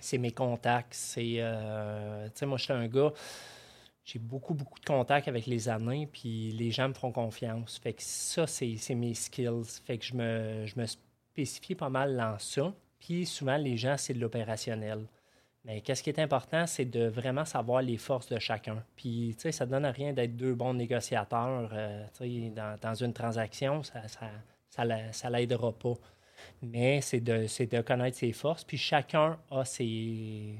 c'est mes contacts. C'est, euh, tu sais, moi, je suis un gars, j'ai beaucoup, beaucoup de contacts avec les années, puis les gens me font confiance. Fait que ça, c'est, c'est mes skills. Fait que je me, je me spécifie pas mal dans ça. Puis souvent, les gens, c'est de l'opérationnel. Mais qu'est-ce qui est important, c'est de vraiment savoir les forces de chacun. Puis, tu sais, ça ne donne rien d'être deux bons négociateurs, euh, dans, une transaction, ça ça, ça, ça l'aidera pas. Mais c'est de, de connaître ses forces, puis chacun a ses,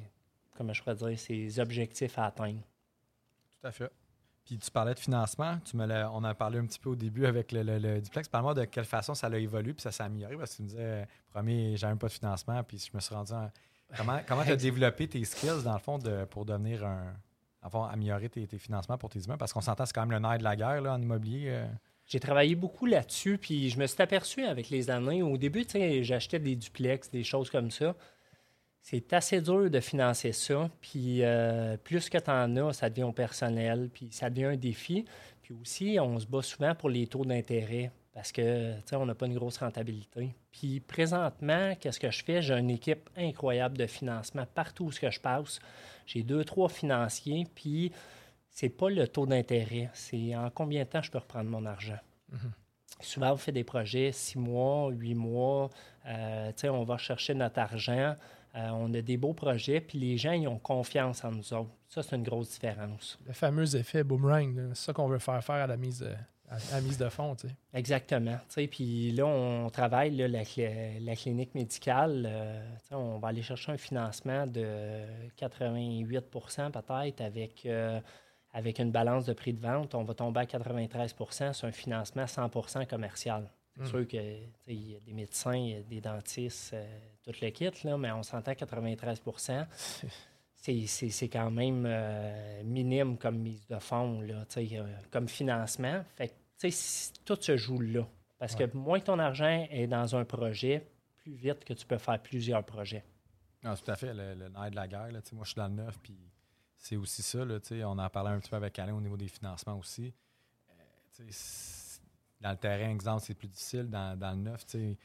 comment je pourrais dire, ses objectifs à atteindre. Tout à fait. Puis tu parlais de financement, tu me on en a parlé un petit peu au début avec le, le- le duplex. Parle-moi de quelle façon ça a évolué puis ça s'est amélioré parce que tu me disais, premier, j'avais pas de financement puis je me suis rendu en- Comment comment tu as développé tes skills dans le fond de, pour devenir un. fond, améliorer tes, tes financements pour tes humains parce qu'on s'entend, c'est quand même le nerf de la guerre là, en immobilier. euh. J'ai travaillé beaucoup là-dessus, puis je me suis aperçu avec les années. Au début, tu sais, j'achetais des duplex, des choses comme ça. C'est assez dur de financer ça. Puis euh, plus que tu en as, ça devient au personnel, puis ça devient un défi. Puis aussi, on se bat souvent pour les taux d'intérêt parce que, tu sais, on n'a pas une grosse rentabilité. Puis présentement, qu'est-ce que je fais? J'ai une équipe incroyable de financement partout où ce que je passe. J'ai deux, trois financiers, puis c'est pas le taux d'intérêt, c'est en combien de temps je peux reprendre mon argent. Souvent, on fait des projets six mois, huit mois. euh, tu sais, on va chercher notre argent. Euh, on a des beaux projets, puis les gens, ils ont confiance en nous autres. Ça, c'est une grosse différence. Le fameux effet boomerang, c'est ça qu'on veut faire faire à la mise, euh, à, mise de tu sais. Exactement. tu sais. Puis là, on travaille là, la, cl- la clinique médicale. euh, tu sais, on va aller chercher un financement de 88% peut-être avec, euh, avec une balance de prix de vente. On va tomber à 93% sur un financement 100% commercial. C'est Mm. sûr que tu sais, il y a des médecins, il y a des dentistes, euh, tout le kit, là, mais on s'entend 93 c'est, c'est, c'est quand même euh, minime comme mise de fonds, là, euh, comme financement. Fait que, tout se joue là. Parce que moins que ton argent est dans un projet, plus vite que tu peux faire plusieurs projets. Non, tout à fait, le, le nerf de la guerre. Là, tu sais, moi, je suis dans le neuf, puis c'est aussi ça. Là, on en parlait un petit peu avec Alain au niveau des financements aussi. Euh, dans le terrain, exemple, c'est plus difficile. Dans, dans le neuf, tu sais,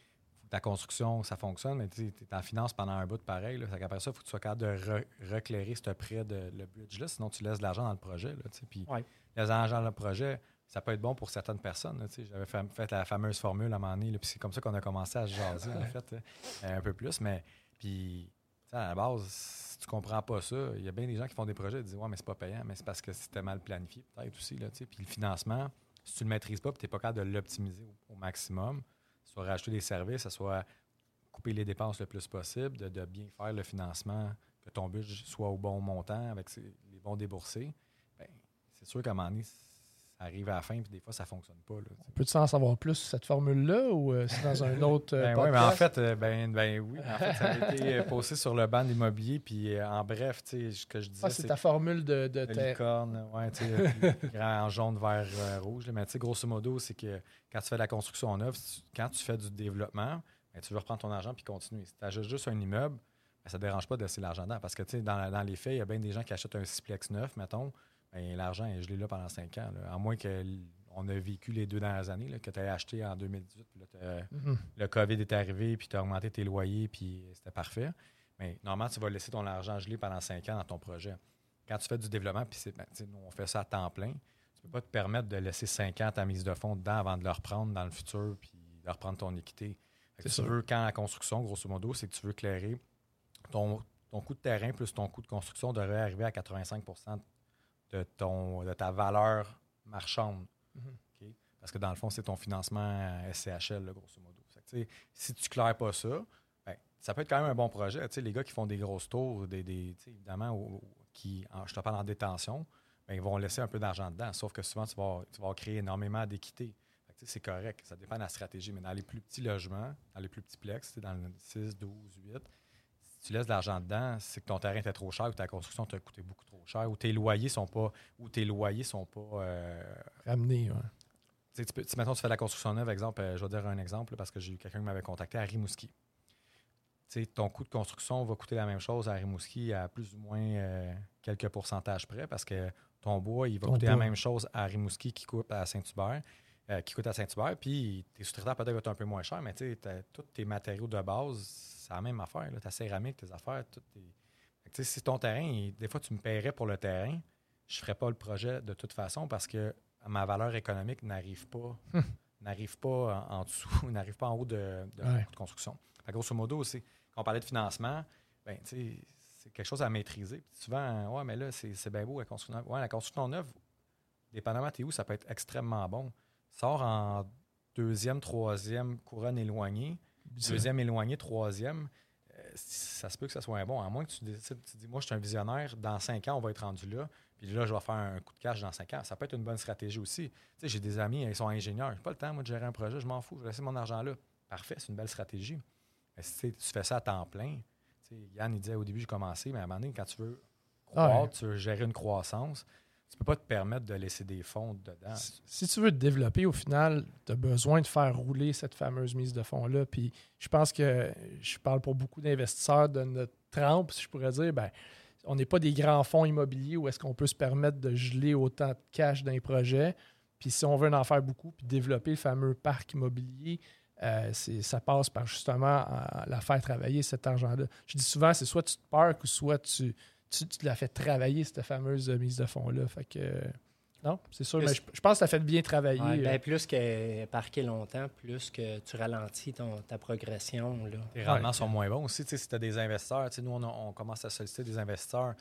ta construction, ça fonctionne, mais tu es en finance pendant un bout de pareil. Là, qu'après ça, il faut que tu sois capable de re- reclairer ce prêt de le bridge-là, sinon tu laisses de l'argent dans le projet. Là, puis Ouais. l'argent dans le projet, ça peut être bon pour certaines personnes. J'avais fa- fait la fameuse formule à un moment donné, là, puis c'est comme ça qu'on a commencé à se jaser, en fait, euh, un peu plus. Mais puis, à la base, si tu comprends pas ça, il y a bien des gens qui font des projets et disent Ouais, mais c'est pas payant, mais c'est parce que c'était mal planifié, peut-être aussi. Là, puis le financement, si tu le maîtrises pas et tu n'es pas capable de l'optimiser au, maximum, soit rajouter des services, soit couper les dépenses le plus possible, de, bien faire le financement, que ton budget soit au bon montant avec les bons déboursés, ben, c'est sûr qu'à un ça arrive à la fin, puis des fois, ça fonctionne pas. Peux-tu en savoir plus sur cette formule-là ou euh, c'est dans un autre euh, Ben oui, mais en fait, euh, ben, ben oui, en fait, ça a été posé sur le banc de l'immobilier, puis en bref, tu sais, ce que je disais, Ah, c'est ta formule de, licorne, ouais, tu sais, grand en jaune, vert, rouge. là. Mais tu sais, grosso modo, c'est que quand tu fais de la construction si tu- quand tu fais du développement, ben, tu veux reprendre ton argent puis continuer. Si tu achètes juste un immeuble, ben, ça ne dérange pas de laisser l'argent dedans. Parce que tu sais, dans, dans les faits, il y a bien des gens qui achètent un siplex neuf, mettons, l'argent est gelé là pendant cinq ans. là. À moins qu'on a vécu les deux dernières années, là, que tu aies acheté en 2018, puis là, Mhm. le COVID est arrivé, puis tu as augmenté tes loyers, puis c'était parfait. Mais normalement, tu vas laisser ton argent gelé pendant cinq ans dans ton projet. Quand tu fais du développement, puis ben, nous, on fait ça à temps plein, tu peux pas te permettre de laisser cinq ans ta mise de fonds dedans avant de le reprendre dans le futur, puis de reprendre ton équité. Que tu sûr. veux, quand la construction, grosso modo, c'est que tu veux clairer ton, ton coût de terrain plus ton coût de construction devrait arriver à 85 de, ton, de ta valeur marchande. Mhm. Parce que dans le fond, c'est ton financement SCHL, là, grosso modo. Que, si tu ne claires pas ça, ben, ça peut être quand même un bon projet. Les gars qui font des grosses tours, des, des- évidemment, au- au- qui, en- je te parle en détention, ben, ils vont laisser un peu d'argent dedans. Sauf que souvent, tu vas, tu vas créer énormément d'équité. C'est correct, ça dépend de la stratégie. Mais dans les plus petits logements, dans les plus petits plex, dans le 6, 12, 8, si tu laisses de l'argent dedans, c'est que ton terrain était trop cher ou ta construction t'a coûté beaucoup trop cher ou tes loyers sont pas ou tes loyers sont pas euh, Ramener, ouais. tu sais, tu fais de la construction neuve, exemple, euh, je vais dire un exemple parce que j'ai eu quelqu'un qui m'avait contacté à Rimouski. Ton coût de construction va coûter la même chose à Rimouski à plus ou moins euh, quelques pourcentages près parce que ton bois, il va Ton coûter bois. la même chose à Rimouski qui coûte à Saint-Hubert. Euh, qui coûte à Saint-Hubert, puis tes sous-traitants peut-être un peu moins chers, mais tu sais, tous tes matériaux de base, c'est la même affaire. Là. Ta céramique, tes affaires, tout tes... Si ton terrain, il- des fois, tu me paierais pour le terrain, je ne ferais pas le projet de toute façon parce que ma valeur économique n'arrive pas n'arrive pas en, en dessous, n'arrive pas en haut de, de Ouais. de construction. Fait grosso modo, aussi, quand on parlait de financement, ben, c'est quelque chose à maîtriser. Puis souvent, ouais, mais là, c'est c'est bien beau la construction neuve. Ouais, la construction neuve, dépendamment t'es où, ça peut être extrêmement bon. Sort en deuxième, troisième couronne éloignée, deuxième éloigné, troisième, euh, ça se peut que ça soit un bon. À moins que tu décides, tu dis, moi, je suis un visionnaire, dans cinq ans, on va être rendu là, puis là, je vais faire un coup de cash dans cinq ans. Ça peut être une bonne stratégie aussi. Tu sais, j'ai des amis, ils sont ingénieurs. J'ai pas le temps, moi, de gérer un projet, je m'en fous, je vais laisser mon argent là. Parfait, c'est une belle stratégie. Mais si tu fais ça à temps plein, tu sais, Yann, il disait au début, j'ai commencé, mais à un moment donné, quand tu veux Ah ouais. tu veux gérer une croissance, tu peux pas te permettre de laisser des fonds dedans. Si- tu veux te développer, au final, tu as besoin de faire rouler cette fameuse mise de fonds-là. Puis je pense que je parle pour beaucoup d'investisseurs de notre trempe, si je pourrais dire, ben, on n'est pas des grands fonds immobiliers où est-ce qu'on peut se permettre de geler autant de cash dans les projets. Puis si on veut en faire beaucoup, puis développer le fameux parc immobilier, euh, ça passe par justement la faire travailler cet argent-là. Je dis souvent, c'est soit tu te parques ou soit tu, tu, tu la fais travailler, cette fameuse euh, mise de fonds-là. Fait que, euh, non, c'est sûr, Plus- mais je, je pense que ça fait bien travailler. Ouais, euh, ben, plus que parquer longtemps, plus que tu ralentis ton, ta progression. Là. Les rendements sont moins bons aussi. Tu sais, si tu as des investisseurs, tu sais, nous, on, commence à solliciter des investisseurs.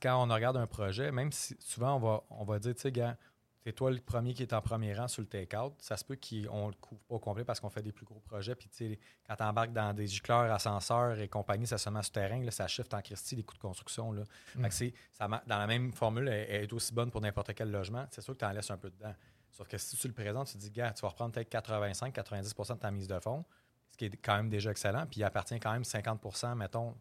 Quand on regarde un projet, même si souvent on va, on va dire, tu sais, gars, c'est toi le premier qui est en premier rang sur le take-out. Ça se peut qu'on le couvre pas au complet parce qu'on fait des plus gros projets. Puis, tu sais, quand tu embarques dans des gicleurs, ascenseurs et compagnie, ça seulement terrain, là, ça shift en Christie les coûts de construction. Là. Fait que c'est, ça, ma- dans la même formule, elle, elle est aussi bonne pour n'importe quel logement. C'est sûr que tu en laisses un peu dedans. Sauf que si tu le présentes, tu te dis, gars, tu vas reprendre peut-être 85-90% de ta mise de fonds, ce qui est quand même déjà excellent. Puis il appartient quand même 50% mettons,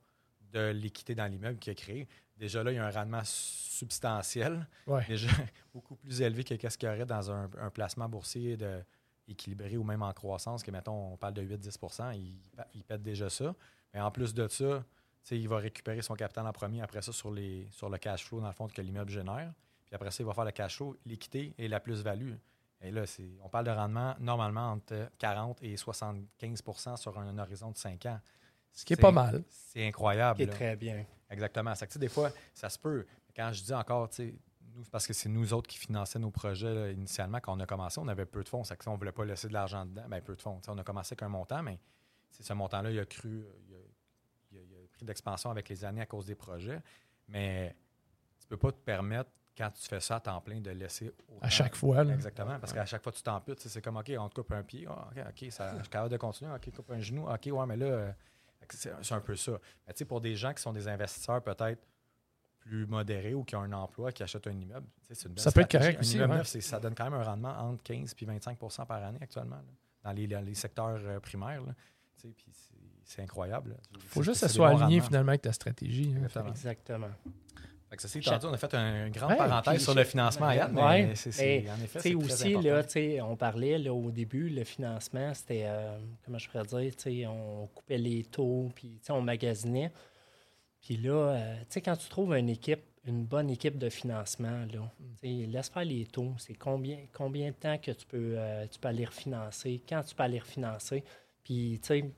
de l'équité dans l'immeuble qui a créé. Déjà là, il y a un rendement substantiel Ouais. déjà beaucoup plus élevé que ce qu'il y aurait dans un, un placement boursier de, équilibré ou même en croissance, que mettons, on parle de 8-10 il, il pète déjà ça. Mais en plus de ça, il va récupérer son capital en premier, après ça, sur, les, sur le cash flow, dans le fond, que l'immeuble génère. Puis après ça, il va faire le cash flow, l'équité et la plus-value. Et là, on parle de rendement normalement entre 40 et 75 sur un, horizon de 5 ans. Ce qui est pas mal. C'est incroyable. Qui est là. très bien. Exactement. Ça, des fois, ça se peut. Quand je dis encore, tu sais, nous, parce que c'est nous autres qui finançaient nos projets là, initialement, quand on a commencé, on avait peu de fonds. Ça, que, on ne voulait pas laisser de l'argent dedans. Ben, peu de fonds. On a commencé avec un montant, mais ce montant-là, il a cru, euh, il a, il a- il a pris d'expansion avec les années à cause des projets. Mais tu peux pas te permettre, quand tu fais ça à temps plein, de laisser autant- À chaque fois. là. Exactement, parce qu'à chaque fois, tu t'amputes. C'est comme, OK, on te coupe un pied. Ah, OK, OK, ça, je suis capable de continuer. OK, coupe un genou. OK, ouais, mais là, euh, c'est un peu ça. Mais tu sais, pour des gens qui sont des investisseurs peut-être plus modérés ou qui ont un emploi, qui achètent un immeuble, c'est une belle Ça peut être stratégie. correct Un aussi, immeuble ouais. neuf, c'est- ça donne quand même un rendement entre 15 et 25% par année actuellement, là, dans les, secteurs euh, primaires. là. Tu sais, puis c'est- incroyable. là. faut juste que ça soit aligné finalement avec ta stratégie. hein. Exactement. Exactement. Ceci étant dit, on a fait un- une grande Ouais, parenthèse puis sur le financement, Yann, mais Ouais, c'est, en effet, c'est aussi, là, on parlait là, au début, le financement, c'était, euh, comment je pourrais dire, on coupait les taux, puis on magasinait. Puis là, euh, tu sais, quand tu trouves une équipe, une bonne équipe de financement, là, sais, laisse faire les taux. C'est combien, combien de temps que tu peux, euh, tu peux aller refinancer, quand tu peux aller refinancer. Puis, tu sais,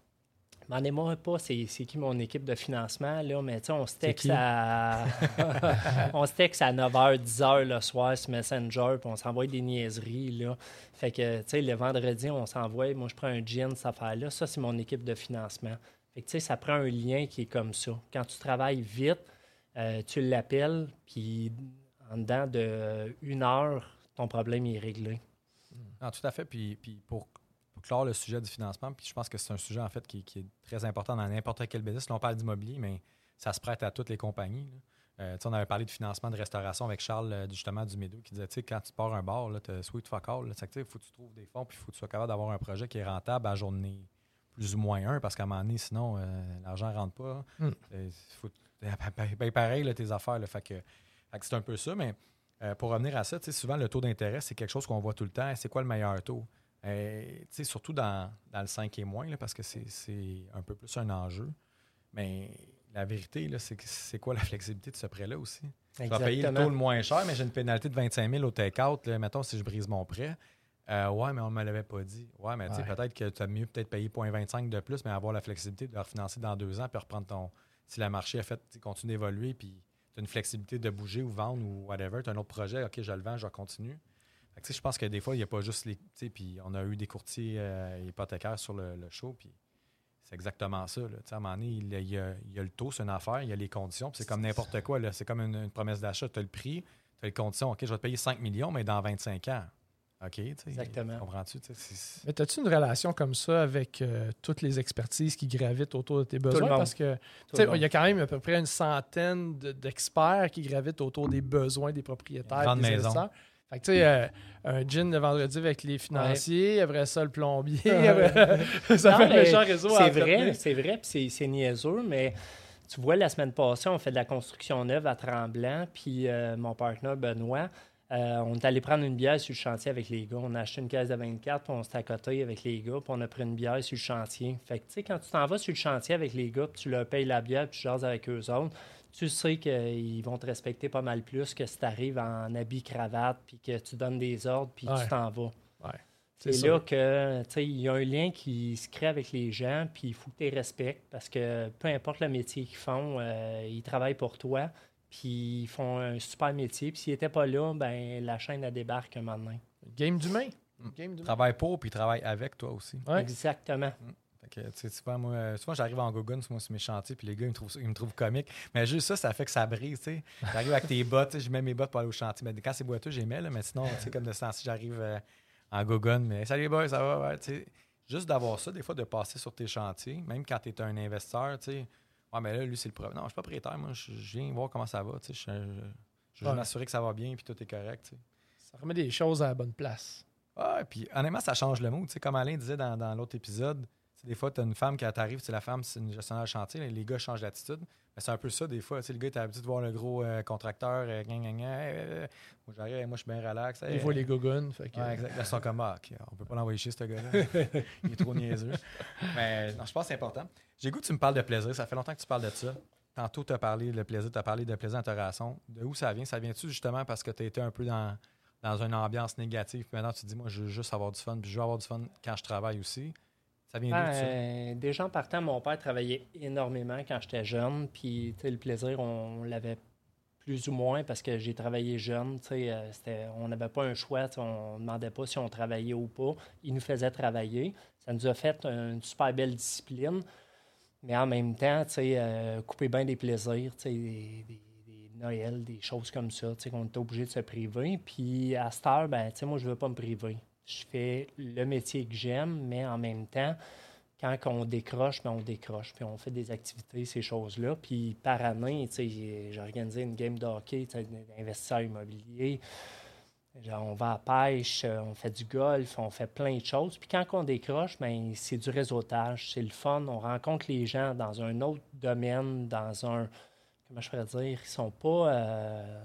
Demandez-moi pas c'est c'est qui mon équipe de financement, là, mais tu sais, on se texte à... on se texte à 9h, 10h le soir sur Messenger, puis on s'envoie des niaiseries, là. Fait que, tu sais, le vendredi, on s'envoie, moi, je prends un gin, cette affaire-là. Ça, c'est mon équipe de financement. Fait que, tu sais, ça prend un lien qui est comme ça. Quand tu travailles vite, euh, tu l'appelles, puis en dedans de une heure, ton problème est réglé. Non, tout à fait. Puis, puis pour clore le sujet du financement, puis je pense que c'est un sujet en fait qui, qui est très important dans n'importe quel business. Là, on parle d'immobilier, mais ça se prête à toutes les compagnies. Euh, on avait parlé de financement de restauration avec Charles, euh, justement, du Médo, qui disait, tu sais, quand tu pars un bar, tu as sweet fuck all. Il faut que tu trouves des fonds, puis il faut que tu sois capable d'avoir un projet qui est rentable à journée plus ou moins un, parce qu'à un moment donné, sinon, euh, l'argent ne rentre pas. Hmm. Faut, ben, pareil, là, tes affaires. Là, fait que, fait que c'est un peu ça, mais euh, pour revenir à ça, tu sais, souvent le taux d'intérêt, c'est quelque chose qu'on voit tout le temps. C'est quoi le meilleur taux? Euh, surtout dans, dans le 5 et moins, là, parce que c'est un peu plus un enjeu. Mais la vérité, c'est quoi la flexibilité de ce prêt-là aussi? Je vais payer le taux le moins cher, mais j'ai une pénalité de 25 000 au take-out. Mettons, si je brise mon prêt. Euh, ouais, mais on ne me l'avait pas dit. Ouais, mais Ouais. peut-être que tu as mieux peut-être payer 0.25 de plus, mais avoir la flexibilité de le refinancer dans deux ans puis reprendre ton. Si le marché a fait, continue d'évoluer, puis tu as une flexibilité de bouger ou vendre ou whatever, tu as un autre projet, OK, je le vends, je continue. Je pense que des fois, il n'y a pas juste les. tu sais, Puis on a eu des courtiers euh, hypothécaires sur le, le show, puis c'est exactement ça. Là. Tu sais, À un moment donné, il y a, il y a- il y a le taux, c'est une affaire, il y a les conditions, puis c'est comme n'importe quoi. là. C'est comme une, une promesse d'achat. Tu as le prix, tu as les conditions. OK, je vais te payer 5 millions, mais dans 25 ans. OK, Exactement. Comprends-tu? Mais as-tu une relation comme ça avec euh, toutes les expertises qui gravitent autour de tes besoins? Parce que il y a quand même à peu près une centaine de- d'experts qui gravitent autour des besoins des propriétaires, des maison. Investisseurs. Fait que tu sais, euh, un gin le vendredi avec les financiers, après ça le plombier, ça Non, fait un méchant réseau à C'est vrai, c'est vrai, puis c'est- c'est niaiseux, mais tu vois, la semaine passée, on fait de la construction neuve à Tremblant, puis euh, mon partenaire Benoît, euh, on est allé prendre une bière sur le chantier avec les gars. On a acheté une caisse de 24, puis on s'est à côté avec les gars, puis on a pris une bière sur le chantier. Fait que, tu sais, quand tu t'en vas sur le chantier avec les gars, puis tu leur payes la bière, puis tu jases avec eux autres, tu sais qu'ils vont te respecter pas mal plus que si tu arrives en habit cravate, puis que tu donnes des ordres, puis Ouais. tu t'en vas. Ouais, C'est là que, tu sais, il y a un lien qui se crée avec les gens, puis il faut que tu les respectes parce que peu importe le métier qu'ils font, euh, ils travaillent pour toi, puis ils font un super métier. Puis s'ils n'étaient pas là, ben la chaîne, elle débarque un moment donné. Game d'humain. Mm. Game d'humain. Travaille pour, puis travaille avec toi aussi. Ouais. Exactement. Fait que, tu sais, souvent, moi, euh, souvent, j'arrive en gogun, sur mes chantiers, puis les gars, ils me trouvent, ils me trouvent comique. Mais juste ça, ça fait que ça brise, tu sais. J'arrive avec tes bottes, je mets mes bottes pour aller au chantier. Mais quand c'est boiteux, j'y mets, là. Mais sinon, tu sais, comme de ce temps-ci, j'arrive euh, en gogun, mais salut les boys, ça va, ouais, tu sais. Juste d'avoir ça, des fois, de passer sur tes chantiers, même quand tu es un investisseur, tu sais. Ouais, mais là, lui, c'est le problème. Non, je suis pas propriétaire, moi, je je viens voir comment ça va, tu sais. Je, je, je veux Ouais. m'assurer que ça va bien, puis tout est correct, tu sais. Ça remet des choses à la bonne place. Ah, puis honnêtement, ça change le mood. Tu sais, comme Alain disait dans, dans l'autre épisode, des fois, tu as une femme qui t'arrive, la femme, c'est une gestionnaire de chantier, les gars changent d'attitude. Mais c'est un peu ça, des fois. Le gars, t'as l'habitude de voir le gros euh, contracteur, euh, gna, hey, euh, moi, j'arrive, moi, je suis bien relax. Hey, fois, euh, les goguns. Fait que, Ouais, exact. Là, ils sont comme, ah, OK, on peut pas l'envoyer chez ce gars-là. Il est trop niaiseux. Mais non, je pense que c'est important. J'ai goût que tu me parles de plaisir. Ça fait longtemps que tu parles de ça. Tantôt, tu as parlé de plaisir, tu as parlé de plaisir. De où ça vient? Ça vient-tu justement parce que tu as été un peu dans, dans une ambiance négative, puis maintenant tu te dis, moi, je veux juste avoir du fun, puis je veux avoir du fun quand je travaille aussi? Ça vient déjà en partant, mon père travaillait énormément quand j'étais jeune. Puis tu le plaisir, on l'avait plus ou moins parce que j'ai travaillé jeune. tu sais, euh, on n'avait pas un choix. On ne demandait pas si on travaillait ou pas. Il nous faisait travailler. Ça nous a fait une super belle discipline. Mais en même temps, tu sais, euh, couper bien des plaisirs, tu sais, des, des- des Noëls, des choses comme ça, tu sais, qu'on était obligé de se priver. Puis à cette heure, ben, moi, je ne veux pas me priver. Je fais le métier que j'aime, mais en même temps, quand on décroche, ben, on décroche. Puis on fait des activités, ces choses-là. Puis par année, j'ai organisé une game de hockey, d'investisseurs immobiliers. Genre, on va à pêche, euh, on fait du golf, on fait plein de choses. Puis quand on décroche, ben, c'est du réseautage, c'est le fun. On rencontre les gens dans un autre domaine, dans un. Comment je pourrais dire Ils sont pas. euh,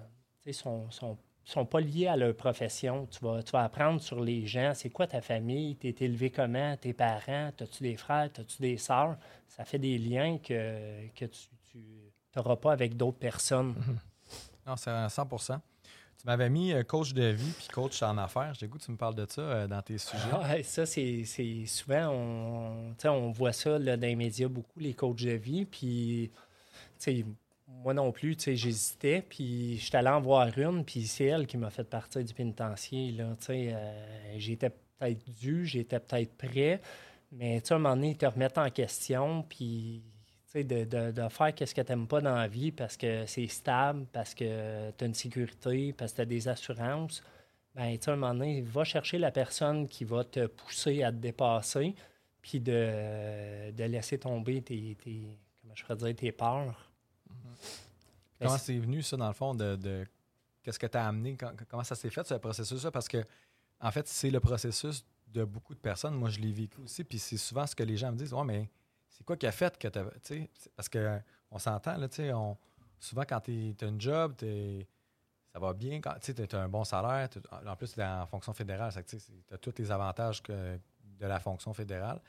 sont, sont, sont pas liés à leur profession. Tu vas, tu vas apprendre sur les gens. C'est quoi ta famille? Tu es élevé comment? Tes parents? As-tu des frères? As-tu des sœurs? Ça fait des liens que, que tu n'auras pas avec d'autres personnes. Non, c'est à 100% Tu m'avais mis euh, coach de vie puis coach en affaires. J'ai goût que tu me parles de ça euh, dans tes sujets. Ouais, ça, c'est souvent, on, tu sais, on voit ça là, dans les médias beaucoup, les coachs de vie. Puis, tu sais, moi non plus, tu sais, j'hésitais. Puis, je suis allé en voir une, puis c'est elle qui m'a fait partir du pénitencier. Là, tu sais, euh, j'étais peut-être dû, j'étais peut-être prêt. Mais, tu sais, à un moment donné, ils te remettent en question, puis, tu sais, de, de, faire qu'est-ce que tu n'aimes pas dans la vie parce que c'est stable, parce que tu as une sécurité, parce que tu as des assurances ben, tu sais, à un moment donné, va chercher la personne qui va te pousser à te dépasser, puis de, de laisser tomber tes, tes- comment je pourrais dire, tes peurs. Comment c'est- c'est venu, ça, dans le fond, de, de- qu'est-ce que tu as amené? quand- comment ça s'est fait, ce processus-là? Parce que, en fait, c'est le processus de beaucoup de personnes. Moi, je l'ai vécu aussi, puis c'est souvent ce que les gens me disent. Ouais, mais c'est quoi qui a fait que tu Parce que on s'entend, là, tu sais, on- souvent quand tu as une job, t'es- ça va bien, quand tu as un bon salaire, en plus, tu es en fonction fédérale, tu as tous les avantages que, de la fonction fédérale.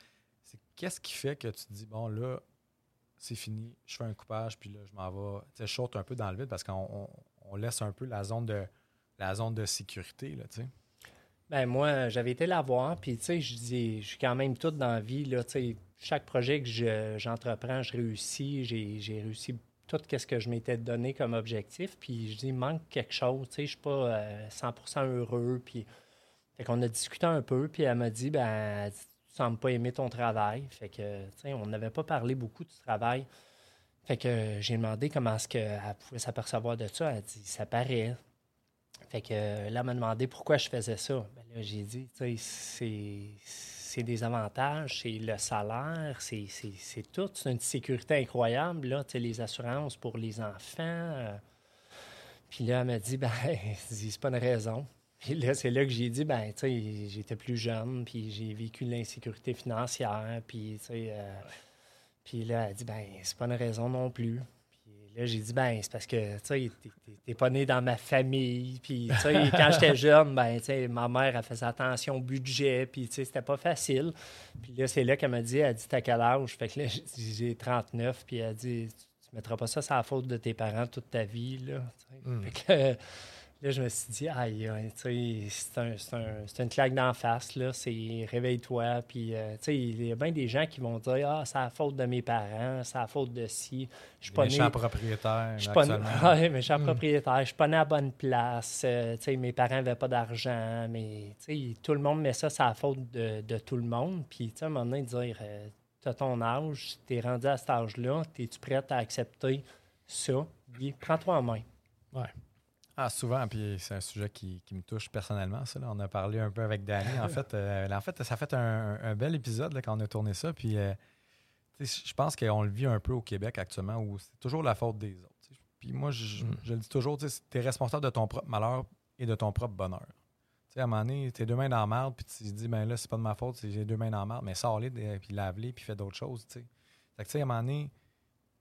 C'est qu'est-ce qui fait que tu te dis, bon, là, c'est fini, je fais un coupage, puis là, je m'en vais. Tu sais, je saute un peu dans le vide parce qu'on on- laisse un peu la zone de, la zone de sécurité, là, tu sais. Ben moi, j'avais été la voir, puis tu sais, je dis, je suis quand même toute dans la vie, là, tu sais, chaque projet que je- j'entreprends, je réussis, j'ai réussi tout ce que je m'étais donné comme objectif, puis je dis, il manque quelque chose, tu sais, je suis pas euh, 100% heureux, puis fait qu'on a discuté un peu, puis elle m'a dit, ben, pas aimer ton travail, fait que, on n'avait pas parlé beaucoup du travail, fait que j'ai demandé comment est-ce qu'elle pouvait s'apercevoir de ça, elle a dit, ça paraît, fait que là, elle m'a demandé pourquoi je faisais ça. Ben j'ai dit, c'est- des avantages, c'est le salaire, c'est tout. C'est une sécurité incroyable, là, les assurances pour les enfants. euh. Puis là, elle m'a dit, ben, c'est pas une raison. Puis là, c'est là que j'ai dit, ben, tu sais, j'étais plus jeune, puis j'ai vécu l'insécurité financière, puis, tu sais, euh, puis là, elle dit, ben, c'est pas une raison non plus. Puis là, j'ai dit, ben, c'est parce que, tu sais, t'es- pas né dans ma famille. Puis, tu sais, quand j'étais jeune, ben, tu sais, ma mère, elle faisait attention au budget. Puis, tu sais, c'était pas facile. Puis là, c'est là qu'elle m'a dit, elle dit, t'as quel âge? Fait que là, j'ai dit, j'ai 39. Puis elle dit, tu, mettras pas ça sur la faute de tes parents toute ta vie, là. tu sais. Mm. Fait que, là, je me suis dit, aïe, aïe, tu sais, c'est un- c'est un- c'est une claque d'en face, là. C'est réveille-toi. Puis, euh, tu sais, il y a bien des gens qui vont dire, ah, c'est la faute de mes parents, c'est la faute de ci. Je suis pas né. Méchant propriétaire, Je suis pas né- actuellement. Ouais, mais je suis un Mm. propriétaire. Je suis pas né à la bonne place. Euh, tu sais, mes parents n'avaient pas d'argent. Mais tu sais, tout le monde met ça, c'est la faute de, de tout le monde. Puis tu sais, à un moment donné, dire euh, tu as ton âge, tu es rendu à cet âge-là, es-tu prête à accepter ça? Prends-toi en main. Ah, souvent, puis c'est un sujet qui, qui me touche personnellement. Ça, là. On a parlé un peu avec Danny. En fait, euh, en fait ça a fait un, un bel épisode là, quand on a tourné ça. Puis euh, je pense qu'on le vit un peu au Québec actuellement où c'est toujours la faute des autres. Puis moi, je, Mm. je le dis toujours, tu es responsable de ton propre malheur et de ton propre bonheur. Tu sais, à un moment donné, t'es deux mains dans la marde, puis tu te dis, ben là, c'est pas de ma faute, j'ai deux mains dans la marde, mais sors-les, puis lave-les, puis fais d'autres choses, tu sais. Fait que, tu sais, à un moment donné,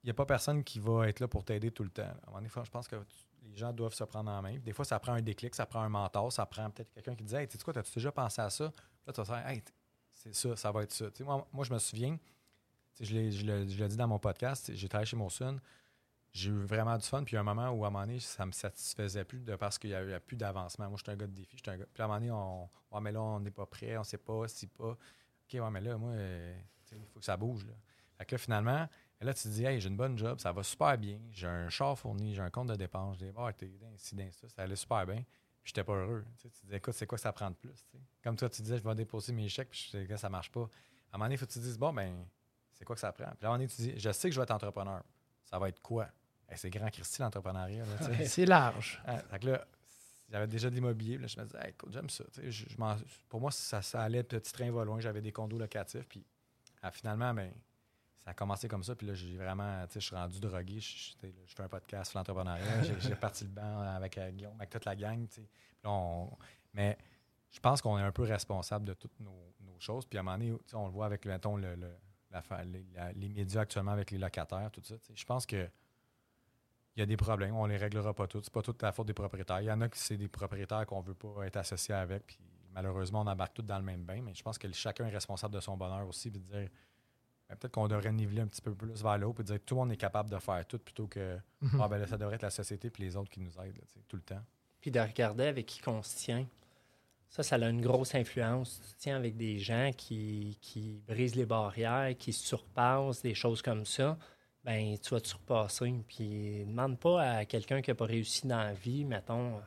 il n'y a pas personne qui va être là pour t'aider tout le temps. À un moment donné, je pense que tu- les gens doivent se prendre en main. Des fois, ça prend un déclic, ça prend un mentor, ça prend peut-être quelqu'un qui dit Hey, tu sais quoi, as-tu déjà pensé à ça? Là, tu vas dire Hey, c'est ça, ça va être ça. Moi, moi, je me souviens, je l'ai- je dans mon podcast, j'ai travaillé chez Monsun, j'ai eu vraiment du fun. Puis un moment où, à un moment donné, ça me satisfaisait plus de parce qu'il n'y avait plus d'avancement. Moi, j'étais un gars de défi. Puis à un moment donné, on, mais là, on n'est pas prêt, on ne sait pas, si pas. OK, ouais, mais là, moi, euh, il faut que ça bouge. Que finalement, et là, tu te dis, hey, j'ai une bonne job, ça va super bien, j'ai un char fourni, j'ai un compte de dépenses, j'ai des bars, t'es ainsi, ça, ça allait super bien. Puis j'étais pas heureux. Tu, sais, tu te dis, écoute, c'est quoi que ça prend de plus? tu sais? Comme toi, tu disais, je vais déposer mes chèques, puis je sais que ça marche pas. À un moment donné, il faut que tu te dises, bon, ben, c'est quoi que ça prend? Puis à un moment donné, tu dis, je sais que je vais être entrepreneur. Ça va être quoi? Hey, c'est grand Christy, l'entrepreneuriat. là, tu sais. C'est large. Ah, fait que là, j'avais déjà de l'immobilier. puis Là, je me disais, hey, écoute, j'aime ça. Tu sais, je- pour moi, ça, ça allait petit train va loin. J'avais des condos locatifs. Puis ah, finalement, ben, ça a commencé comme ça. Puis là, j'ai vraiment, tu sais, je suis rendu drogué. Je, je- fais un podcast sur l'entrepreneuriat. J'ai- parti le banc avec euh, Guillaume, avec toute la gang. tu sais. Puis là, on- mais je pense qu'on est un peu responsable de toutes nos, nos choses. Puis à un moment donné, tu sais, on le voit avec, mettons, le, le- la les, la- les médias actuellement avec les locataires, tout ça. tu sais. Je pense que il y a des problèmes, on les réglera pas tous. C'est pas toute la faute des propriétaires. Il y en a qui c'est des propriétaires qu'on veut pas être associés avec, puis malheureusement, on embarque tous dans le même bain. Mais je pense que chacun est responsable de son bonheur aussi, puis de dire peut-être qu'on devrait niveler un petit peu plus vers l'eau, puis dire que tout le monde est capable de faire tout, plutôt que Mhm. ah, ben là, ça devrait être la société puis les autres qui nous aident là, tout le temps. Puis de regarder avec qui on se tient. Ça, ça a une grosse influence. Tu te tiens avec des gens qui, qui brisent les barrières, qui se surpassent, des choses comme ça. Ben, tu vas te surpasser. Puis demande pas à quelqu'un qui n'a pas réussi dans la vie, mettons, euh,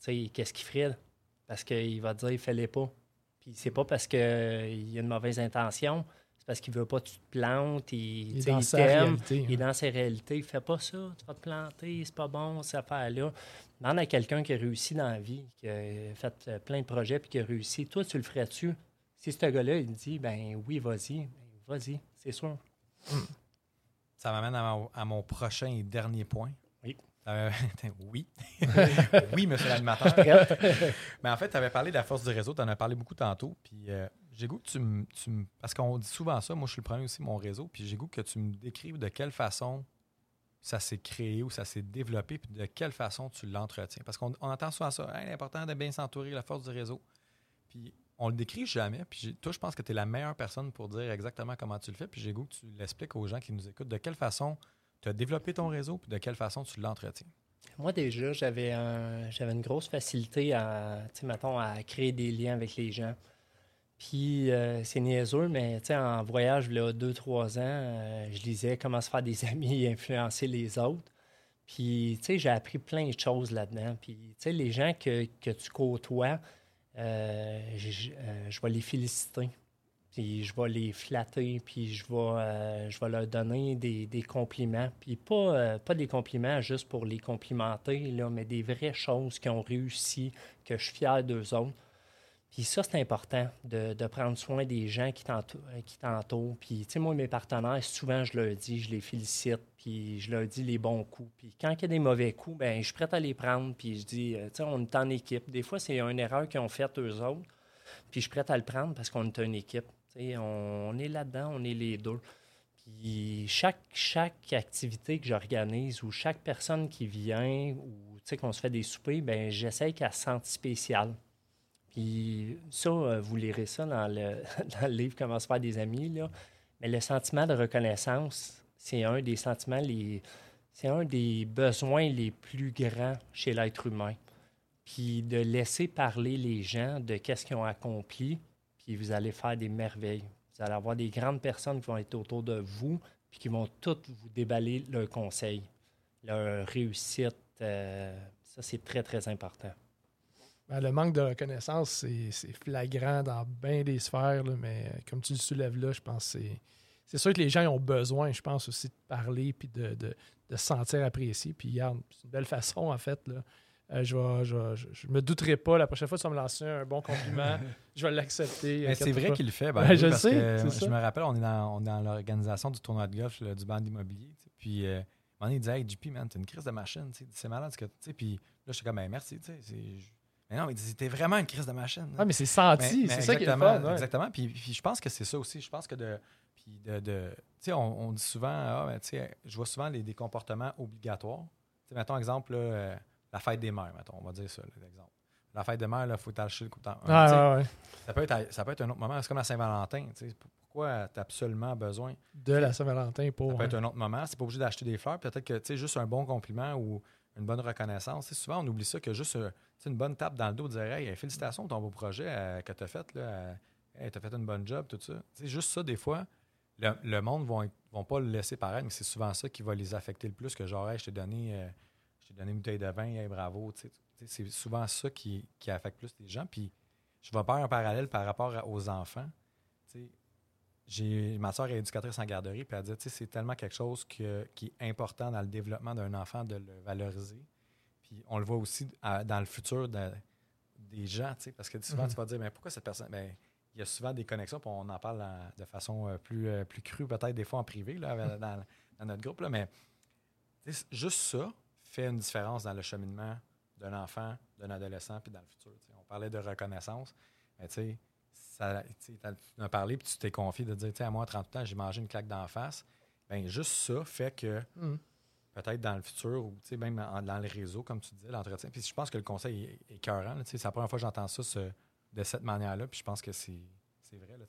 tu sais, qu'est-ce qu'il ferait? Parce qu'il va te dire, fais-les pas. Puis c'est pas parce qu'il y a une mauvaise intention, parce qu'il veut pas que tu te plantes, il, Il est dans il sa réalité. Il est hein. dans ses réalités. Fais pas ça, tu vas te planter, c'est pas bon, cette affaire-là. Demande à quelqu'un qui a réussi dans la vie, qui a fait euh, plein de projets puis qui a réussi. Toi, tu le ferais-tu? Si ce gars-là, il dit, ben oui, vas-y, ben, vas-y, c'est sûr. Ça m'amène à mon, à mon prochain et dernier point. Oui. Euh, oui. oui, monsieur l'animateur. Mais en fait, tu avais parlé de la force du réseau, tu en as parlé beaucoup tantôt. Puis euh, j'ai goût que tu me. Parce qu'on dit souvent ça, moi je suis le premier aussi, mon réseau. Puis j'ai goût que tu me décrives de quelle façon ça s'est créé ou ça s'est développé, puis de quelle façon tu l'entretiens. Parce qu'on on entend souvent ça, Hey, l'important de bien s'entourer, la force du réseau. Puis on le décrit jamais. Puis toi, je pense que tu es la meilleure personne pour dire exactement comment tu le fais. Puis j'ai goût que tu l'expliques aux gens qui nous écoutent de quelle façon tu as développé ton réseau, puis de quelle façon tu l'entretiens? Moi, déjà, j'avais un- j'avais une grosse facilité à, à créer des liens avec les gens. Puis, euh, c'est niaiseux, mais en voyage, là, deux, trois ans, euh, je lisais comment se faire des amis et influencer les autres. Puis, tu sais, j'ai appris plein de choses là-dedans. Puis, tu sais, les gens que, que tu côtoies, euh, je, vais les féliciter. Puis, je vais les flatter. Puis, je vais, leur donner des, des compliments. Puis, pas, pas des compliments juste pour les complimenter, là, mais des vraies choses qui ont réussi, que je suis fier d'eux autres. Puis ça, c'est important de, de prendre soin des gens euh, qui t'entourent. Puis, tu sais, moi, mes partenaires, souvent, je leur dis, je les félicite, puis je leur dis les bons coups. Puis quand il y a des mauvais coups, ben je suis prêt à les prendre, puis je dis, euh, tu sais, on est en équipe. Des fois, c'est une erreur qu'ils ont faite eux autres, puis je suis prêt à le prendre parce qu'on est une équipe. Tu sais, on, on est là-dedans, on est les deux. Puis chaque, chaque activité que j'organise ou chaque personne qui vient ou tu sais, qu'on se fait des soupers, ben j'essaie qu'elle se sente spéciale. Puis ça, euh, vous lirez ça dans le, livre Comment se faire des amis. Là. Mais le sentiment de reconnaissance, c'est un des sentiments. C'est un des besoins les plus grands chez l'être humain. Puis de laisser parler les gens de qu'est-ce qu'ils ont accompli, puis vous allez faire des merveilles. Vous allez avoir des grandes personnes qui vont être autour de vous, puis qui vont toutes vous déballer leurs conseils, leur réussite. euh, ça, c'est très, très important. Ben, le manque de reconnaissance, c'est flagrant dans bien des sphères, là, mais comme tu le soulèves là, je pense que c'est- c'est sûr que les gens ont besoin, je pense, aussi de parler puis de, de, de se sentir apprécié. Puis, regarde, c'est une belle façon, en fait. Là. Euh, je, vais, je, vais- je- je me douterai pas. La prochaine fois tu vas me lancer un bon compliment, je vais l'accepter. Mais c'est vrai qu'il le fait. ben je parce sais, que Je ça. me rappelle, on est dans, on est dans l'organisation du tournoi de golf, là, du band immobilier. tu sais. Puis, euh, donné, il disait Hey, JP, man, t'as une crise de machine. C'est malade. ce que tu sais. Puis là, comme ben, merci. tu sais, c'est- je- Mais non, il dit T'es vraiment une crise de machine. Ah, mais c'est senti, Mais- c'est mais ça qui est le exactement, fun. ouais. Exactement. Puis, puis je pense que c'est ça aussi. Je pense que de. Puis de, de- tu sais, on, on dit souvent, ah, ben, tu sais, je vois souvent les, des comportements obligatoires. Tu sais, mettons, exemple, là, euh, la fête des mères, mettons, on va dire ça, l'exemple. La fête des mères, il faut t'acheter le coup de temps. Ah, ouais, ça, peut être, ça peut être un autre moment. C'est comme la Saint-Valentin. tu sais. Pourquoi tu as absolument besoin? De la Saint-Valentin pour. Ça peut être un autre moment. C'est pas obligé d'acheter des fleurs. Peut-être que tu sais, juste un bon compliment ou une bonne reconnaissance. Tu sais, souvent, on oublie ça que juste euh, une bonne tape dans le dos, dire Hey, félicitations pour ton beau projet euh, que tu as fait. Là, euh, hey, tu as fait une bonne job, tout ça. Sais, juste ça, des fois, le, le monde ne vont pas le laisser paraître, mais c'est souvent ça qui va les affecter le plus que genre, Hey, je t'ai donné, euh, donné une bouteille de vin, hey, bravo. C'est souvent ça qui, qui affecte plus les gens. Puis je vais faire un parallèle par rapport aux enfants. J'ai ma soeur est éducatrice en garderie, puis elle dit, c'est tellement quelque chose que- qui est important dans le développement d'un enfant de le valoriser. Puis on le voit aussi à- dans le futur de- des gens, tu sais, parce que souvent Mhm. tu vas dire, mais pourquoi cette personne, ben, il y a souvent des connexions, puis on en parle de façon euh, plus, euh, plus crue, peut-être des fois en privé, là, avec- dans, dans notre groupe, là, mais juste ça fait une différence dans le cheminement d'un enfant, d'un adolescent, puis dans le futur. On parlait de reconnaissance, mais tu sais, ça- tu as parlé, puis tu t'es confié de dire, tu sais, à moi, à 30 ans, j'ai mangé une claque d'en face. Bien, juste ça fait que Mm. Peut-être dans le futur, ou même en- dans les réseaux, comme tu disais, l'entretien. Puis je pense que le conseil est, écœurant, C'est la première fois que j'entends ça ce- de cette manière-là, puis je pense que c'est c'est vrai. Là,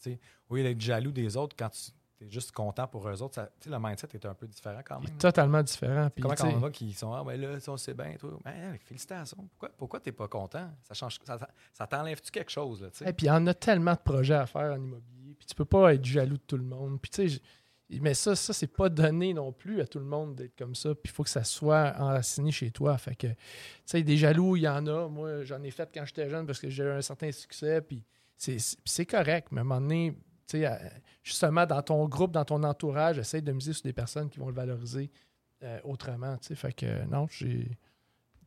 lieu d'être jaloux des autres, quand tu es juste content pour eux autres, ça- le mindset est un peu différent quand Il même. est totalement différent. Puis, Comment quand on va qui sont Ah, ben là, on sait bien, toi. Ben, félicitations. Pourquoi, pourquoi tu n'es pas content? Ça change ça, ça, t'enlève-tu quelque chose? Là? Et puis, il y en a tellement de projets à faire en immobilier. Puis, tu peux pas être jaloux de tout le monde. Puis, tu sais, mais ça, ça c'est pas donné non plus à tout le monde d'être comme ça. Puis, il faut que ça soit enraciné chez toi. Fait que, tu sais, des jaloux, il y en a. Moi, j'en ai fait quand j'étais jeune parce que j'ai eu un certain succès. Puis, c'est- correct. Mais à un moment donné, tu sais, justement, dans ton groupe, dans ton entourage, essaye de miser sur des personnes qui vont le valoriser euh, autrement. tu sais. Fait que, non, j'ai.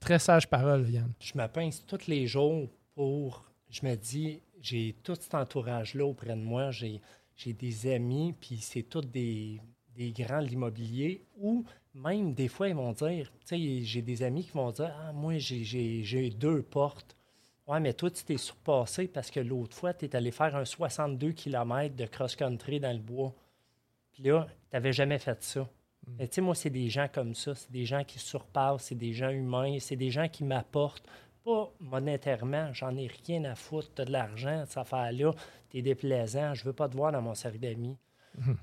Très sage parole, Yann. Je me pince tous les jours pour. Je me dis, j'ai tout cet entourage-là auprès de moi. J'ai, j'ai des amis, puis c'est tous des, des grands de l'immobilier. Ou même des fois, ils vont dire, tu sais, j'ai des amis qui vont dire, ah, moi, j'ai, deux portes. Ouais, mais toi, tu t'es surpassé parce que l'autre fois, tu es allé faire un 62 km de cross-country dans le bois. Puis là, tu n'avais jamais fait ça. Mais tu sais, moi, c'est des gens comme ça. C'est des gens qui surpassent, c'est des gens humains, c'est des gens qui m'apportent. Pas monétairement, j'en ai rien à foutre. Tu as de l'argent, cette affaire-là, tu es déplaisant, je veux pas te voir dans mon cercle d'amis.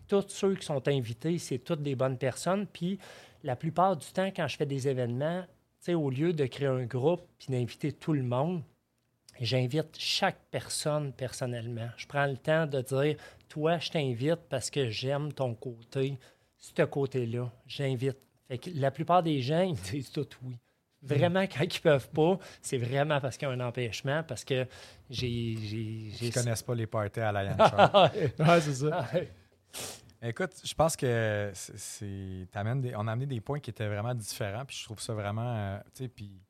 Tous ceux qui sont invités, c'est toutes des bonnes personnes. Puis la plupart du temps, quand je fais des événements, au lieu de créer un groupe puis d'inviter tout le monde, J'invite chaque personne personnellement. Je prends le temps de dire Toi, je t'invite parce que j'aime ton côté, ce côté-là. J'invite. Fait que la plupart des gens, ils me disent tout oui. Vraiment, quand ils peuvent pas, c'est vraiment parce qu'il y a un empêchement, parce que j'ai. Ils connaissent pas les parties à la. Ah, Ouais, c'est ça. Écoute, je pense que c'est- on a amené des points qui étaient vraiment différents, puis je trouve ça vraiment, euh, tu sais, puis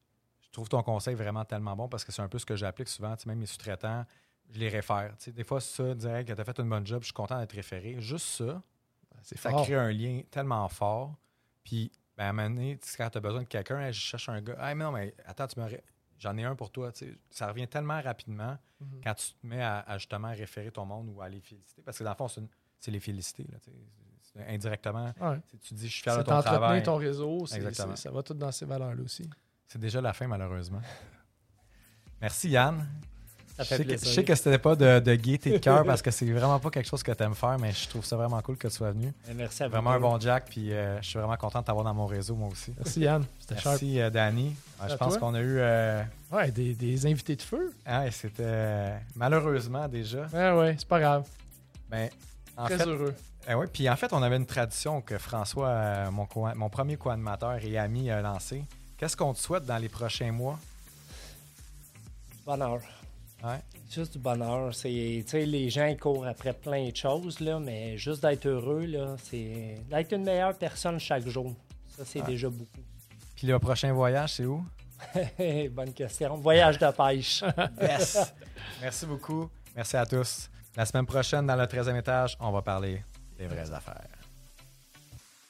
je trouve ton conseil vraiment tellement bon parce que c'est un peu ce que j'applique souvent, tu sais, même mes sous-traitants, je les réfère. Tu sais, des fois, ça, dire que tu as fait une bonne job, je suis content d'être référé. Juste ça, C'est ça fort. crée un lien tellement fort. Puis, ben, à un moment donné, quand tu as besoin de quelqu'un, Hey, je cherche un gars. Ah, mais non, mais attends, tu me j'en ai un pour toi. Ça revient tellement rapidement Mhm. quand tu te mets à, à justement référer ton monde ou à les féliciter. Parce que dans le fond, c'est les féliciter. Là, indirectement, Ouais. tu dis, je suis fier de ton travail. ton réseau, Exactement. ça va tout dans ces valeurs-là aussi. C'est déjà la fin, malheureusement. Merci, Yann. Ça je, sais que, je sais que c'était pas de, de gaieté de cœur parce que c'est vraiment pas quelque chose que tu aimes faire, mais je trouve ça vraiment cool que tu sois venu. Merci à vous. Vraiment un bon Jack, puis euh, je suis vraiment content de t'avoir dans mon réseau, moi aussi. Merci Yann. Merci, euh, Danny. Euh, je pense toi. qu'on a eu. euh, Ouais, des, des invités de feu. ah, et c'était euh, malheureusement déjà. Ouais, ouais, c'est pas grave. Mais en Très fait, heureux. eh ouais, puis en fait, on avait une tradition que François, euh, mon, co- mon premier co-animateur et ami, a lancé. Qu'est-ce qu'on te souhaite dans les prochains mois? Bonheur. Ouais. Juste du bonheur. C'est, les gens ils courent après plein de choses, là, mais juste d'être heureux, là, c'est d'être une meilleure personne chaque jour. Ça, c'est Ouais. déjà beaucoup. Puis le prochain voyage, c'est où? Bonne question. Voyage de pêche. Yes! Merci beaucoup. Merci à tous. La semaine prochaine, dans le 13e étage, on va parler des vraies affaires.